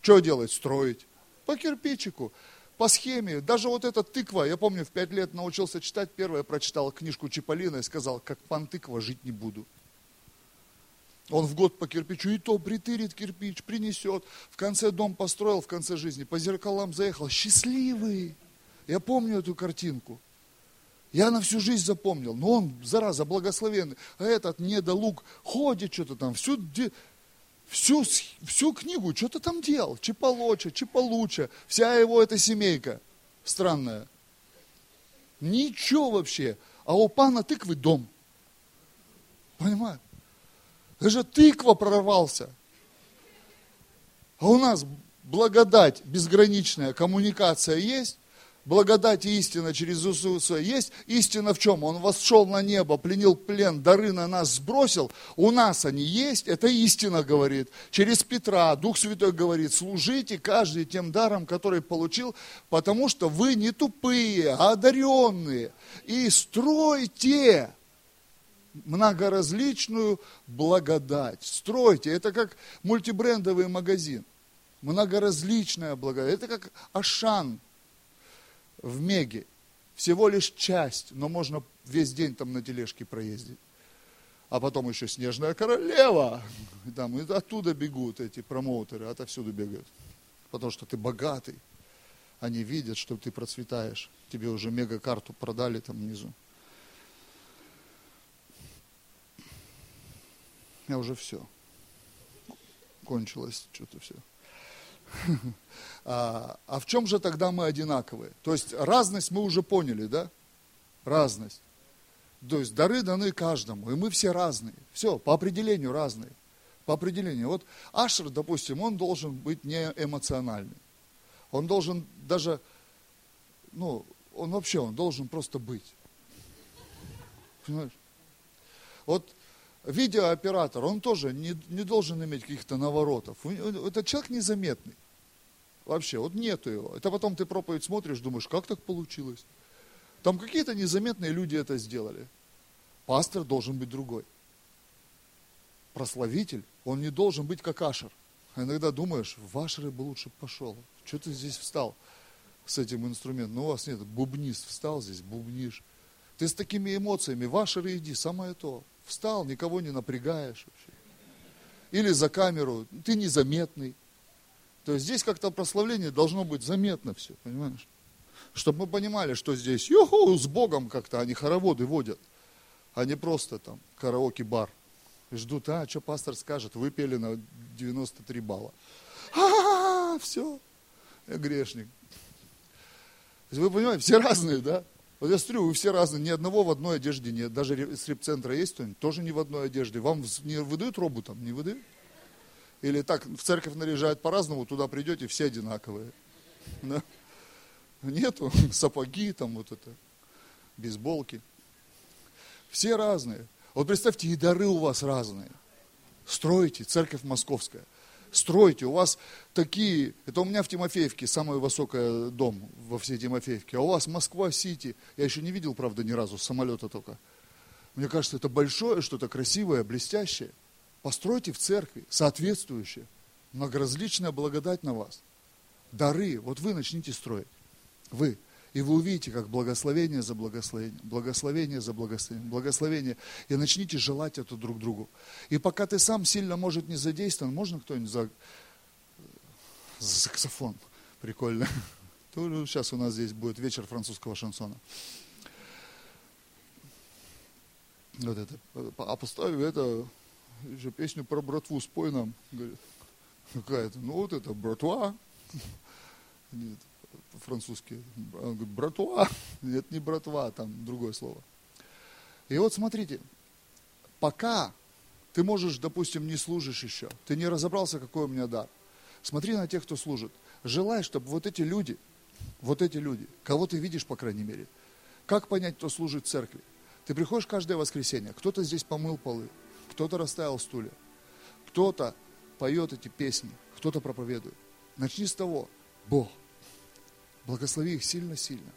Что делать? Строить. По кирпичику, по схеме. Даже вот эта тыква, я помню, в пять лет научился читать, первое прочитал книжку Чиполлина и сказал, как пан тыква жить не буду. Он в год по кирпичу и то притырит кирпич, принесет. В конце дом построил, в конце жизни по зеркалам заехал. Счастливый. Я помню эту картинку. Я на всю жизнь запомнил. Но он, зараза, благословенный. А этот недолуг ходит что-то там, всю, всю, всю книгу что-то там делал. Чеполоча, Чеполуча, вся его эта семейка странная. Ничего вообще. А у пана тыквы дом. Понимаешь? Даже тыква прорвался. А у нас благодать, безграничная коммуникация есть, благодать и истина через Иисуса есть. Истина в чем? Он восшел на небо, пленил плен, дары на нас сбросил. У нас они есть, это истина говорит. Через Петра Дух Святой говорит, служите каждый тем даром, который получил, потому что вы не тупые, а одаренные. И стройте многоразличную благодать. Стройте. Это как мультибрендовый магазин. Многоразличная благодать. Это как Ашан в Меге. Всего лишь часть, но можно весь день там на тележке проездить. А потом еще Снежная Королева. И там и оттуда бегут эти промоутеры, отовсюду бегают. Потому что ты богатый. Они видят, что ты процветаешь. Тебе уже мега-карту продали там внизу. Я уже все. Кончилось что-то все. А, а в чем же тогда мы одинаковые? То есть разность мы уже поняли, да? Разность. То есть дары даны каждому, и мы все разные. Все, по определению разные. По определению. Вот Ашер, допустим, он должен быть не эмоциональный. Он должен даже, ну, он вообще, он должен просто быть. Понимаешь? Вот видеооператор, он тоже не, не должен иметь каких-то наворотов. Это человек незаметный. Вообще, вот нету его. Это потом ты проповедь смотришь, думаешь, как так получилось? Там какие-то незаметные люди это сделали. Пастор должен быть другой. Прославитель, он не должен быть как Ашер. А иногда думаешь, в Ашеры бы лучше пошел. Что ты здесь встал с этим инструментом? Ну, у вас нет, бубнист встал здесь, бубнишь. Ты с такими эмоциями, в Ашеры иди, самое то. Встал, никого не напрягаешь вообще. Или за камеру, ты незаметный. То есть здесь как-то прославление должно быть заметно все, понимаешь? Чтобы мы понимали, что здесь, юху, с Богом как-то они хороводы водят, а не просто там караоке-бар. Ждут, а, что пастор скажет, вы пели на 93 балла. А, все, я грешник. Вы понимаете, все разные, да? Вот я смотрю, вы все разные, ни одного в одной одежде нет. Даже с репцентра есть кто-нибудь, тоже не в одной одежде. Вам не выдают робу там, не выдают? Или так в церковь наряжают по-разному, туда придете, все одинаковые. Да? Нету сапоги, там вот это, бейсболки. Все разные. Вот представьте, и дары у вас разные. Стройте, церковь московская. Стройте, у вас такие, это у меня в Тимофеевке самый высокий дом во всей Тимофеевке, а у вас Москва-Сити, я еще не видел, правда, ни разу, самолета только. Мне кажется, это большое, что-то красивое, блестящее. Постройте в церкви соответствующее. Многоразличная благодать на вас. Дары. Вот вы начните строить. Вы. И вы увидите, как благословение за благословение, благословение за благословение, благословение. И начните желать это друг другу. И пока ты сам сильно, может, не задействован, можно кто-нибудь за, за саксофон? Прикольно. Сейчас у нас здесь будет вечер французского шансона. Вот это. А поставив это еще песню про братву спой нам. Говорит, какая-то, ну вот это братва. Нет, французский. Он говорит, братва. Нет, не братва, там другое слово. И вот смотрите, пока Ты можешь, допустим, не служишь еще. Ты не разобрался, какой у меня дар. Смотри на тех, кто служит. Желай, чтобы вот эти люди, вот эти люди, кого ты видишь, по крайней мере, как понять, кто служит в церкви? Ты приходишь каждое воскресенье, кто-то здесь помыл полы, кто-то расставил стулья, кто-то поет эти песни, кто-то проповедует. Начни с того, Бог, благослови их сильно-сильно.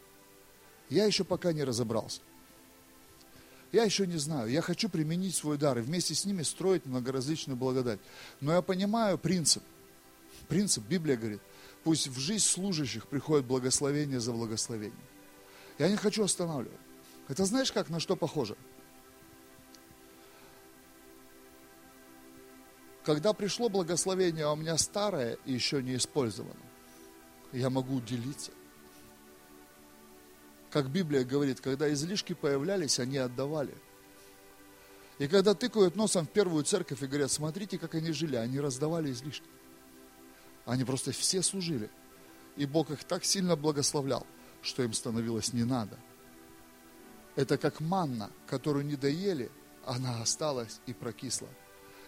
Я еще пока не разобрался. Я еще не знаю. Я хочу применить свой дар и вместе с ними строить многоразличную благодать. Но я понимаю принцип. Принцип, Библия говорит, пусть в жизнь служащих приходит благословение за благословение. Я не хочу останавливать. Это знаешь, как на что похоже? Когда пришло благословение, а у меня старое и еще не использовано, я могу делиться. Как Библия говорит, когда излишки появлялись, они отдавали. И когда тыкают носом в первую церковь и говорят, смотрите, как они жили, они раздавали излишки. Они просто все служили. И Бог их так сильно благословлял, что им становилось не надо. Это как манна, которую не доели, она осталась и прокисла.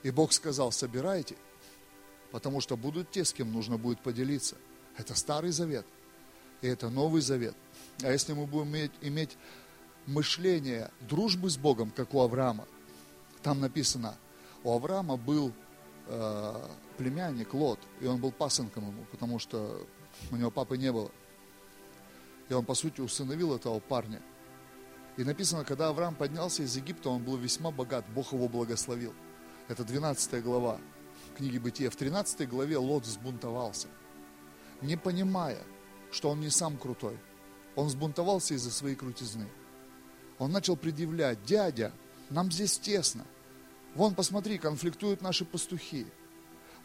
И Бог сказал, собирайте, потому что будут те, с кем нужно будет поделиться. Это Старый Завет, и это Новый Завет. А если мы будем иметь, иметь мышление дружбы с Богом, как у Авраама, там написано, у Авраама был э, племянник Лот, и он был пасынком ему, потому что у него папы не было. И он, по сути, усыновил этого парня. И написано, когда Авраам поднялся из Египта, он был весьма богат, Бог его благословил. Это 12 глава книги Бытия. В 13 главе Лот взбунтовался, не понимая, что он не сам крутой. Он взбунтовался из-за своей крутизны. Он начал предъявлять, дядя, нам здесь тесно. Вон, посмотри, конфликтуют наши пастухи.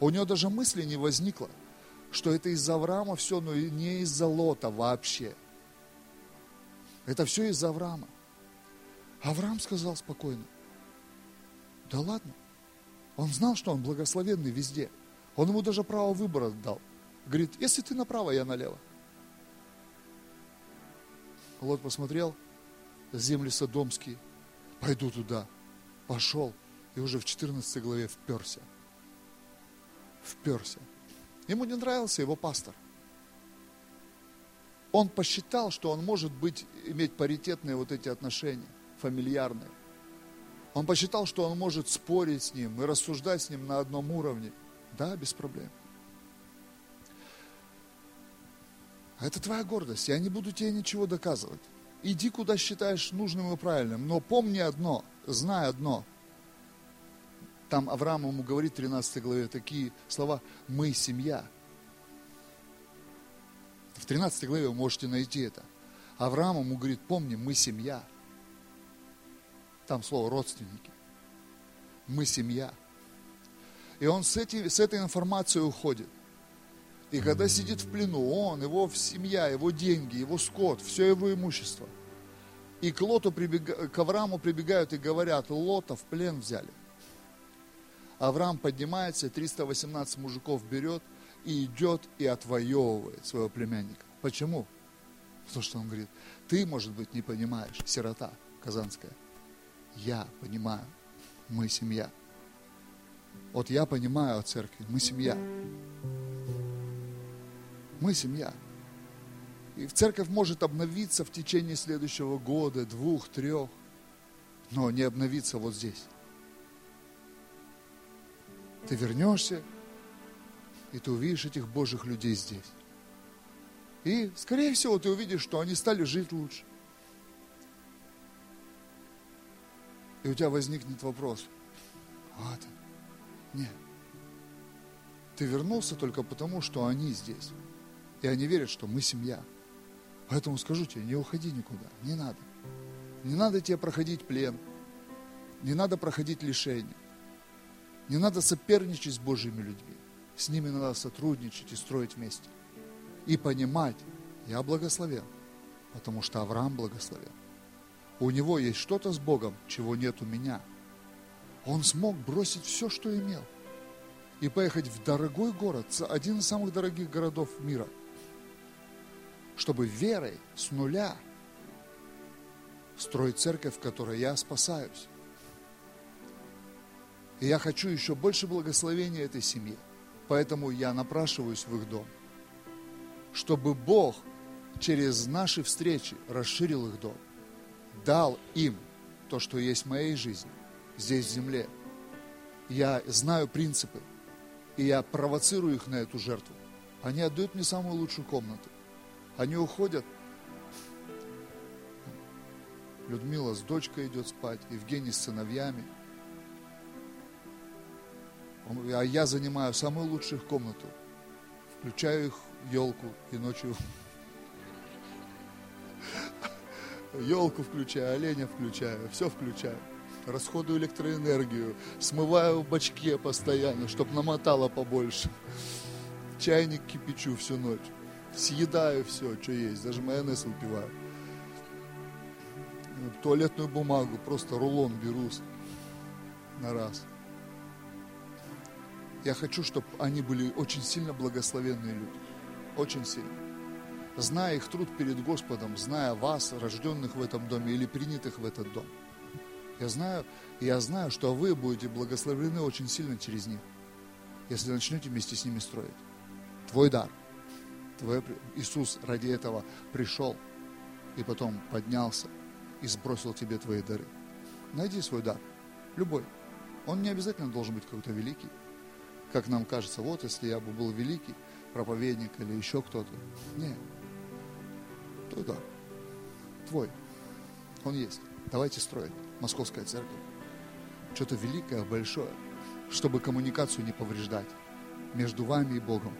У него даже мысли не возникло, что это из-за Авраама все, но и не из-за Лота вообще. Это все из-за Авраама. Авраам сказал спокойно, да ладно. Он знал, что он благословенный везде. Он ему даже право выбора дал. Говорит, если ты направо, я налево. Лот посмотрел, земли Содомские, пойду туда. Пошел и уже в 14 главе вперся – вперся. Ему не нравился его пастор. Он посчитал, что он может быть, иметь паритетные вот эти отношения, фамильярные. Он посчитал, что он может спорить с ним и рассуждать с ним на одном уровне. Да, без проблем. Это твоя гордость. Я не буду тебе ничего доказывать. Иди, куда считаешь нужным и правильным. Но помни одно, знай одно – там Авраам ему говорит в 13 главе такие слова «Мы семья». В 13 главе вы можете найти это. Авраам ему говорит, помни, мы семья. Там слово родственники. Мы семья. И он с, эти, с этой информацией уходит. И когда сидит в плену, он, его семья, его деньги, его скот, все его имущество. И к, Лоту прибег... к Аврааму прибегают и говорят, Лота в плен взяли – Авраам поднимается, 318 мужиков берет и идет и отвоевывает своего племянника. Почему? Потому что он говорит, ты, может быть, не понимаешь, сирота казанская. Я понимаю, мы семья. Вот я понимаю о церкви, мы семья. Мы семья. И церковь может обновиться в течение следующего года, двух, трех, но не обновиться вот здесь. Ты вернешься, и ты увидишь этих Божьих людей здесь. И, скорее всего, ты увидишь, что они стали жить лучше. И у тебя возникнет вопрос. Вот. Нет. Ты вернулся только потому, что они здесь. И они верят, что мы семья. Поэтому скажу тебе, не уходи никуда. Не надо. Не надо тебе проходить плен. Не надо проходить лишение. Не надо соперничать с Божьими людьми. С ними надо сотрудничать и строить вместе. И понимать, я благословен, потому что Авраам благословен. У него есть что-то с Богом, чего нет у меня. Он смог бросить все, что имел, и поехать в дорогой город, один из самых дорогих городов мира, чтобы верой с нуля строить церковь, в которой я спасаюсь. И я хочу еще больше благословения этой семье. Поэтому я напрашиваюсь в их дом. Чтобы Бог через наши встречи расширил их дом. Дал им то, что есть в моей жизни, здесь в земле. Я знаю принципы, и я провоцирую их на эту жертву. Они отдают мне самую лучшую комнату. Они уходят. Людмила с дочкой идет спать, Евгений с сыновьями. А я занимаю самую лучшую комнату. Включаю их елку и ночью елку включаю, оленя включаю, все включаю. Расходую электроэнергию, смываю в бачке постоянно, чтобы намотало побольше. Чайник кипячу всю ночь. Съедаю все, что есть, даже майонез выпиваю. Туалетную бумагу, просто рулон беру на раз. Я хочу, чтобы они были очень сильно благословенные люди. Очень сильно. Зная их труд перед Господом, зная вас, рожденных в этом доме или принятых в этот дом. Я знаю, я знаю, что вы будете благословлены очень сильно через них, если начнете вместе с ними строить. Твой дар. Твой, Иисус ради этого пришел и потом поднялся и сбросил тебе твои дары. Найди свой дар. Любой. Он не обязательно должен быть какой-то великий. Как нам кажется, вот если я бы был великий проповедник или еще кто-то. Нет. Твой дар. Твой. Он есть. Давайте строить. Московская церковь. Что-то великое, большое, чтобы коммуникацию не повреждать между вами и Богом.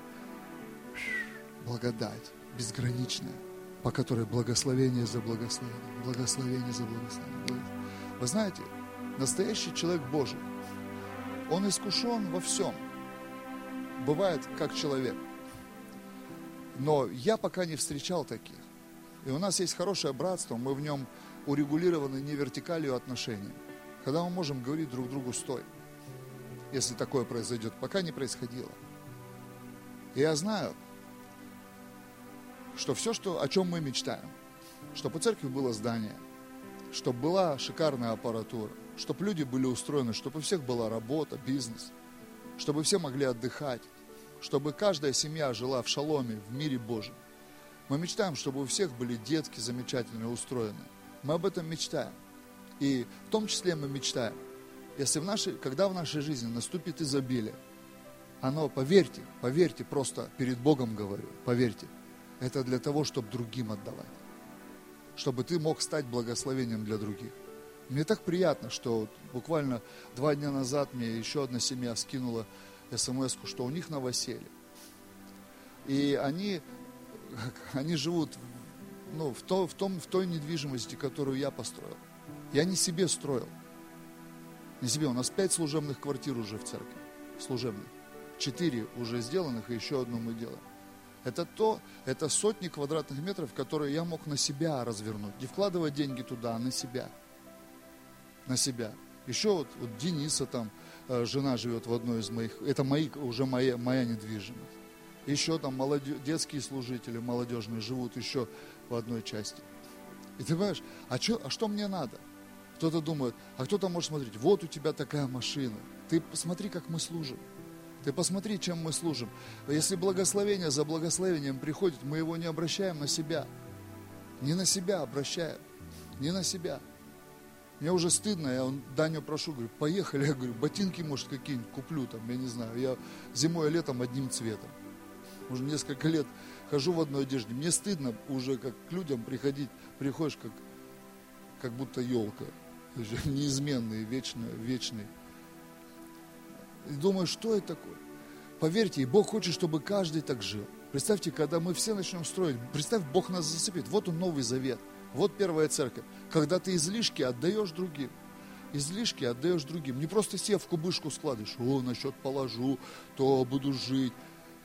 Благодать безграничная, по которой благословение за благословение, благословение за благословение. Вы знаете, настоящий человек Божий, он искушен во всем. Бывает как человек. Но я пока не встречал таких. И у нас есть хорошее братство, мы в нем урегулированы не вертикалью отношений, когда мы можем говорить друг другу «стой», если такое произойдет, пока не происходило. И я знаю, что все, что, о чем мы мечтаем, чтобы у церкви было здание, чтобы была шикарная аппаратура, чтобы люди были устроены, чтобы у всех была работа, бизнес, чтобы все могли отдыхать, чтобы каждая семья жила в шаломе, в мире Божьем. Мы мечтаем, чтобы у всех были детки замечательные, устроенные. Мы об этом мечтаем. И в том числе мы мечтаем, если в нашей, когда в нашей жизни наступит изобилие, оно, поверьте, поверьте, просто перед Богом говорю, поверьте, это для того, чтобы другим отдавать. Чтобы ты мог стать благословением для других. Мне так приятно, что буквально два дня назад мне еще одна семья скинула смс что у них новоселье. И они, они живут ну, в, то, в, том, в той недвижимости, которую я построил. Я не себе строил. Не себе. У нас пять служебных квартир уже в церкви. Служебных. Четыре уже сделанных, и еще одну мы делаем. Это то, это сотни квадратных метров, которые я мог на себя развернуть. Не вкладывать деньги туда, а на себя. На себя. Еще вот, вот Дениса там, э, жена живет в одной из моих, это мои, уже моя, моя недвижимость. Еще там молодежь, детские служители молодежные живут еще в одной части. И ты понимаешь, а, чё, а что мне надо? Кто-то думает, а кто-то может смотреть, вот у тебя такая машина. Ты посмотри, как мы служим. Ты посмотри, чем мы служим. Если благословение за благословением приходит, мы его не обращаем на себя. Не на себя обращаем. Не на себя. Мне уже стыдно, я Даню прошу, говорю, поехали, я говорю, ботинки, может, какие-нибудь куплю там, я не знаю. Я зимой и летом одним цветом. Уже несколько лет хожу в одной одежде. Мне стыдно уже как к людям приходить, приходишь как, как будто елка, неизменный, вечный, вечный. И думаю, что это такое? Поверьте, и Бог хочет, чтобы каждый так жил. Представьте, когда мы все начнем строить, представь, Бог нас засыпет. Вот он Новый Завет, вот первая церковь. Когда ты излишки отдаешь другим, излишки отдаешь другим. Не просто сев в кубышку складываешь, о, на счет положу, то буду жить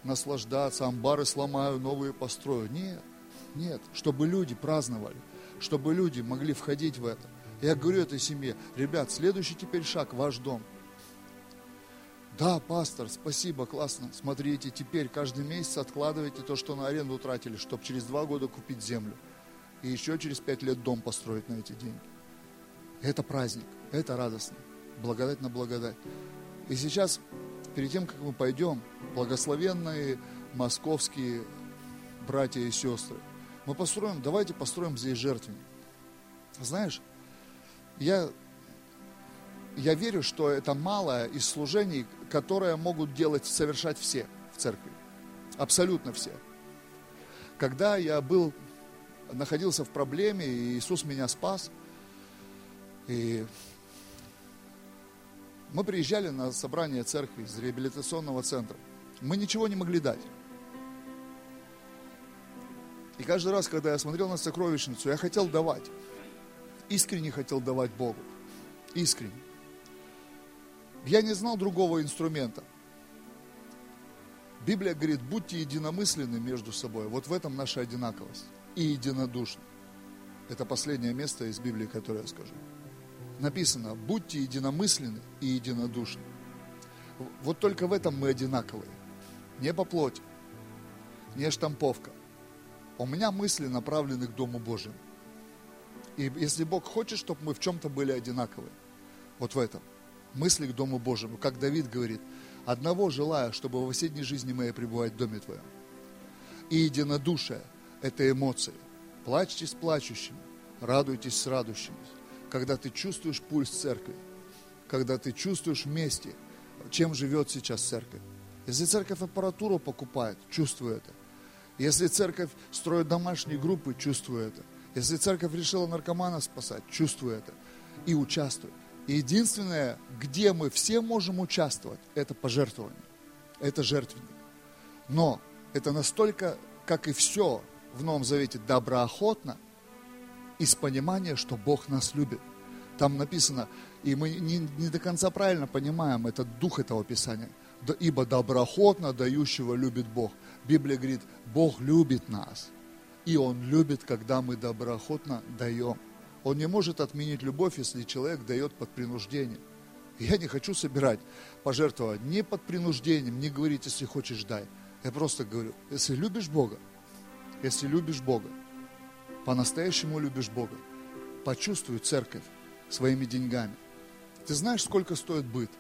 наслаждаться, амбары сломаю, новые построю. Нет, нет, чтобы люди праздновали, чтобы люди могли входить в это. Я говорю этой семье, ребят, следующий теперь шаг, ваш дом. Да, пастор, спасибо, классно. Смотрите, теперь каждый месяц откладывайте то, что на аренду тратили, чтобы через два года купить землю. И еще через пять лет дом построить на эти деньги. Это праздник, это радостно. Благодать на благодать. И сейчас, перед тем, как мы пойдем, благословенные московские братья и сестры, мы построим, давайте построим здесь жертвенник. Знаешь, я, я верю, что это малое из служений, которое могут делать, совершать все в церкви. Абсолютно все. Когда я был, находился в проблеме, и Иисус меня спас, и мы приезжали на собрание церкви из реабилитационного центра. Мы ничего не могли дать. И каждый раз, когда я смотрел на сокровищницу, я хотел давать. Искренне хотел давать Богу. Искренне. Я не знал другого инструмента. Библия говорит, будьте единомысленны между собой. Вот в этом наша одинаковость. И единодушны. Это последнее место из Библии, которое я скажу. Написано, будьте единомысленны и единодушны. Вот только в этом мы одинаковые. Не по плоти, не штамповка. У меня мысли направлены к Дому Божьему. И если Бог хочет, чтобы мы в чем-то были одинаковы, вот в этом, мысли к Дому Божьему, как Давид говорит, одного желаю, чтобы во всей жизни моей пребывать в Доме Твоем. И единодушие – это эмоции. Плачьте с плачущими, радуйтесь с радующими. Когда ты чувствуешь пульс церкви, когда ты чувствуешь вместе, чем живет сейчас церковь. Если церковь аппаратуру покупает, чувствую это. Если церковь строит домашние группы, чувствую это. Если церковь решила наркомана спасать, чувствую это. И участвую. Единственное, где мы все можем участвовать, это пожертвование. Это жертвенник. Но это настолько, как и все в Новом Завете, доброохотно, из понимания, что Бог нас любит. Там написано, и мы не, не до конца правильно понимаем этот дух этого Писания, ибо доброохотно дающего любит Бог. Библия говорит, Бог любит нас, и Он любит, когда мы доброохотно даем. Он не может отменить любовь, если человек дает под принуждением. Я не хочу собирать пожертвовать ни под принуждением, не говорить, если хочешь, дай. Я просто говорю, если любишь Бога, если любишь Бога, по-настоящему любишь Бога, почувствуй церковь своими деньгами. Ты знаешь, сколько стоит быт?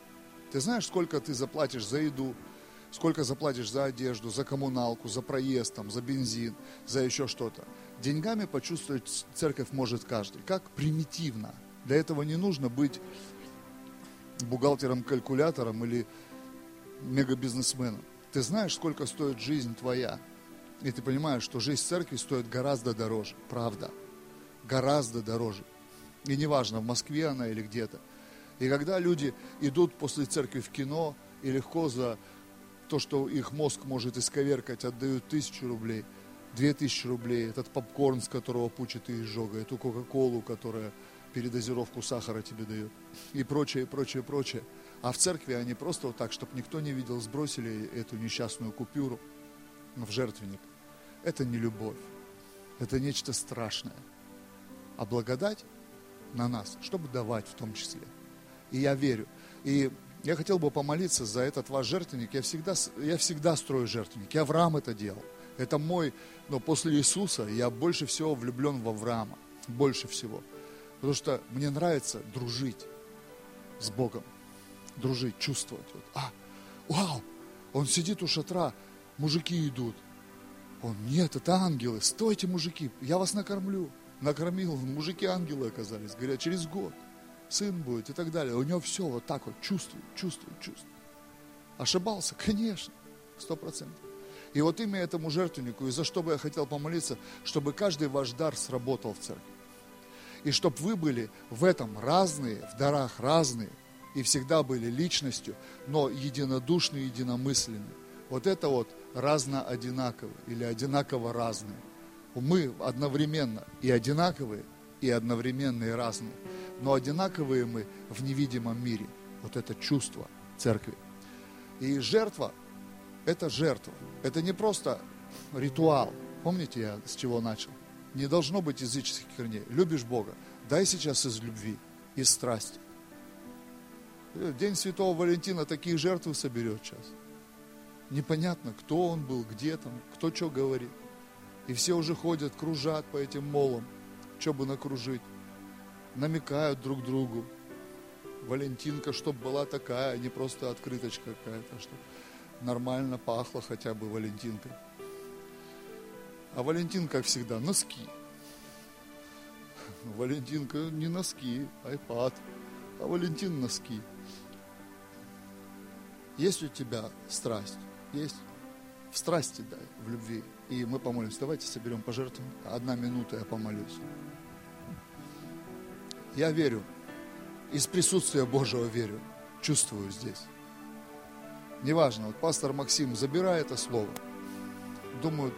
Ты знаешь, сколько ты заплатишь за еду, сколько заплатишь за одежду, за коммуналку, за проезд, там, за бензин, за еще что-то. Деньгами почувствовать церковь может каждый. Как примитивно. Для этого не нужно быть бухгалтером-калькулятором или мегабизнесменом. Ты знаешь, сколько стоит жизнь твоя. И ты понимаешь, что жизнь церкви стоит гораздо дороже. Правда. Гораздо дороже. И неважно, в Москве она или где-то. И когда люди идут после церкви в кино и легко за то, что их мозг может исковеркать, отдают тысячу рублей, две тысячи рублей, этот попкорн, с которого пучит и изжога, эту кока-колу, которая передозировку сахара тебе дает, и прочее, и прочее, прочее. А в церкви они просто вот так, чтобы никто не видел, сбросили эту несчастную купюру в жертвенник. Это не любовь, это нечто страшное. А благодать на нас, чтобы давать в том числе. И я верю. И я хотел бы помолиться за этот ваш жертвенник. Я всегда, я всегда строю жертвенник. Я Авраам это делал. Это мой, но после Иисуса я больше всего влюблен в Авраама. Больше всего. Потому что мне нравится дружить с Богом. Дружить, чувствовать. Вот. А, вау, он сидит у шатра, мужики идут. Он, нет, это ангелы, стойте, мужики, я вас накормлю. Накормил, мужики ангелы оказались, говорят, через год сын будет и так далее. У него все вот так вот чувствует, чувствует, чувствует. Ошибался? Конечно, сто процентов. И вот имя этому жертвеннику, и за что бы я хотел помолиться, чтобы каждый ваш дар сработал в церкви. И чтобы вы были в этом разные, в дарах разные, и всегда были личностью, но единодушные, единомысленные. Вот это вот разно одинаковые или одинаково разные. Мы одновременно и одинаковые, и одновременно и разные но одинаковые мы в невидимом мире. Вот это чувство церкви. И жертва – это жертва. Это не просто ритуал. Помните, я с чего начал? Не должно быть языческих корней. Любишь Бога, дай сейчас из любви, из страсти. День Святого Валентина такие жертвы соберет сейчас. Непонятно, кто он был, где там, кто что говорит. И все уже ходят, кружат по этим молам, что бы накружить намекают друг другу. Валентинка, чтобы была такая, а не просто открыточка какая-то, чтобы нормально пахло хотя бы Валентинка. А Валентин, как всегда, носки. Валентинка не носки, айпад, а Валентин носки. Есть у тебя страсть? Есть? В страсти, да, в любви. И мы помолимся. Давайте соберем пожертвования. Одна минута, я помолюсь. Я верю, из присутствия Божьего верю, чувствую здесь. Неважно, вот пастор Максим, забирай это слово. Думаю,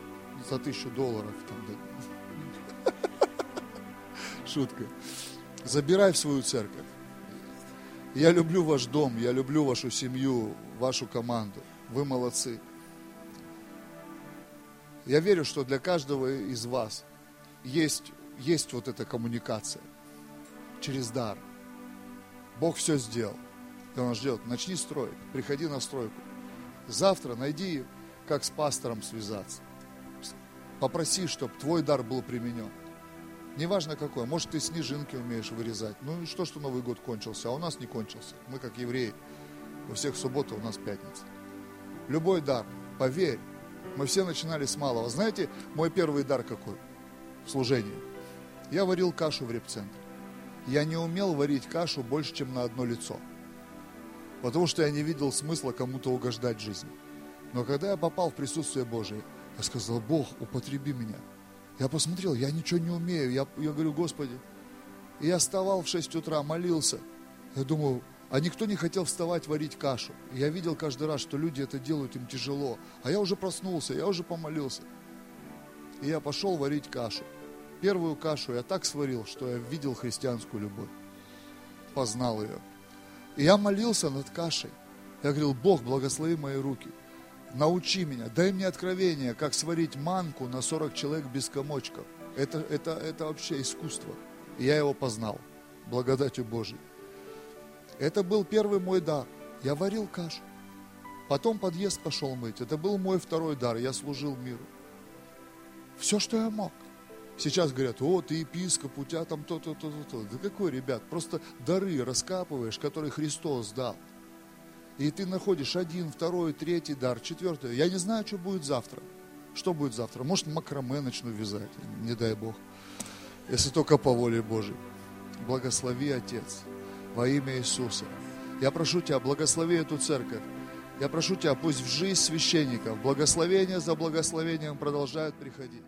за тысячу долларов. Там. Шутка. Забирай в свою церковь. Я люблю ваш дом, я люблю вашу семью, вашу команду. Вы молодцы. Я верю, что для каждого из вас есть, есть вот эта коммуникация через дар. Бог все сделал. И Он ждет. Начни строить. Приходи на стройку. Завтра найди, как с пастором связаться. Попроси, чтобы твой дар был применен. Неважно какой. Может, ты снежинки умеешь вырезать. Ну и что, что Новый год кончился, а у нас не кончился. Мы как евреи. У всех суббота, у нас пятница. Любой дар, поверь, мы все начинали с малого. Знаете, мой первый дар какой? В служении. Я варил кашу в репцентре. Я не умел варить кашу больше, чем на одно лицо. Потому что я не видел смысла кому-то угождать жизни. Но когда я попал в присутствие Божие, я сказал, Бог, употреби меня. Я посмотрел, я ничего не умею. Я, я говорю, Господи. И я вставал в 6 утра, молился. Я думаю, а никто не хотел вставать, варить кашу. И я видел каждый раз, что люди это делают, им тяжело. А я уже проснулся, я уже помолился. И я пошел варить кашу. Первую кашу я так сварил, что я видел христианскую любовь. Познал ее. И я молился над кашей. Я говорил, Бог, благослови мои руки. Научи меня, дай мне откровение, как сварить манку на 40 человек без комочков. Это, это, это вообще искусство. И я его познал благодатью Божией. Это был первый мой дар. Я варил кашу. Потом подъезд пошел мыть. Это был мой второй дар. Я служил миру. Все, что я мог. Сейчас говорят, о, ты епископ, у тебя там то-то, то-то, то. Да какой, ребят, просто дары раскапываешь, которые Христос дал. И ты находишь один, второй, третий дар, четвертый. Я не знаю, что будет завтра. Что будет завтра? Может, макраме начну вязать, не дай Бог. Если только по воле Божьей. Благослови, Отец во имя Иисуса. Я прошу Тебя, благослови эту церковь. Я прошу Тебя, пусть в жизнь священников благословение за благословением продолжают приходить.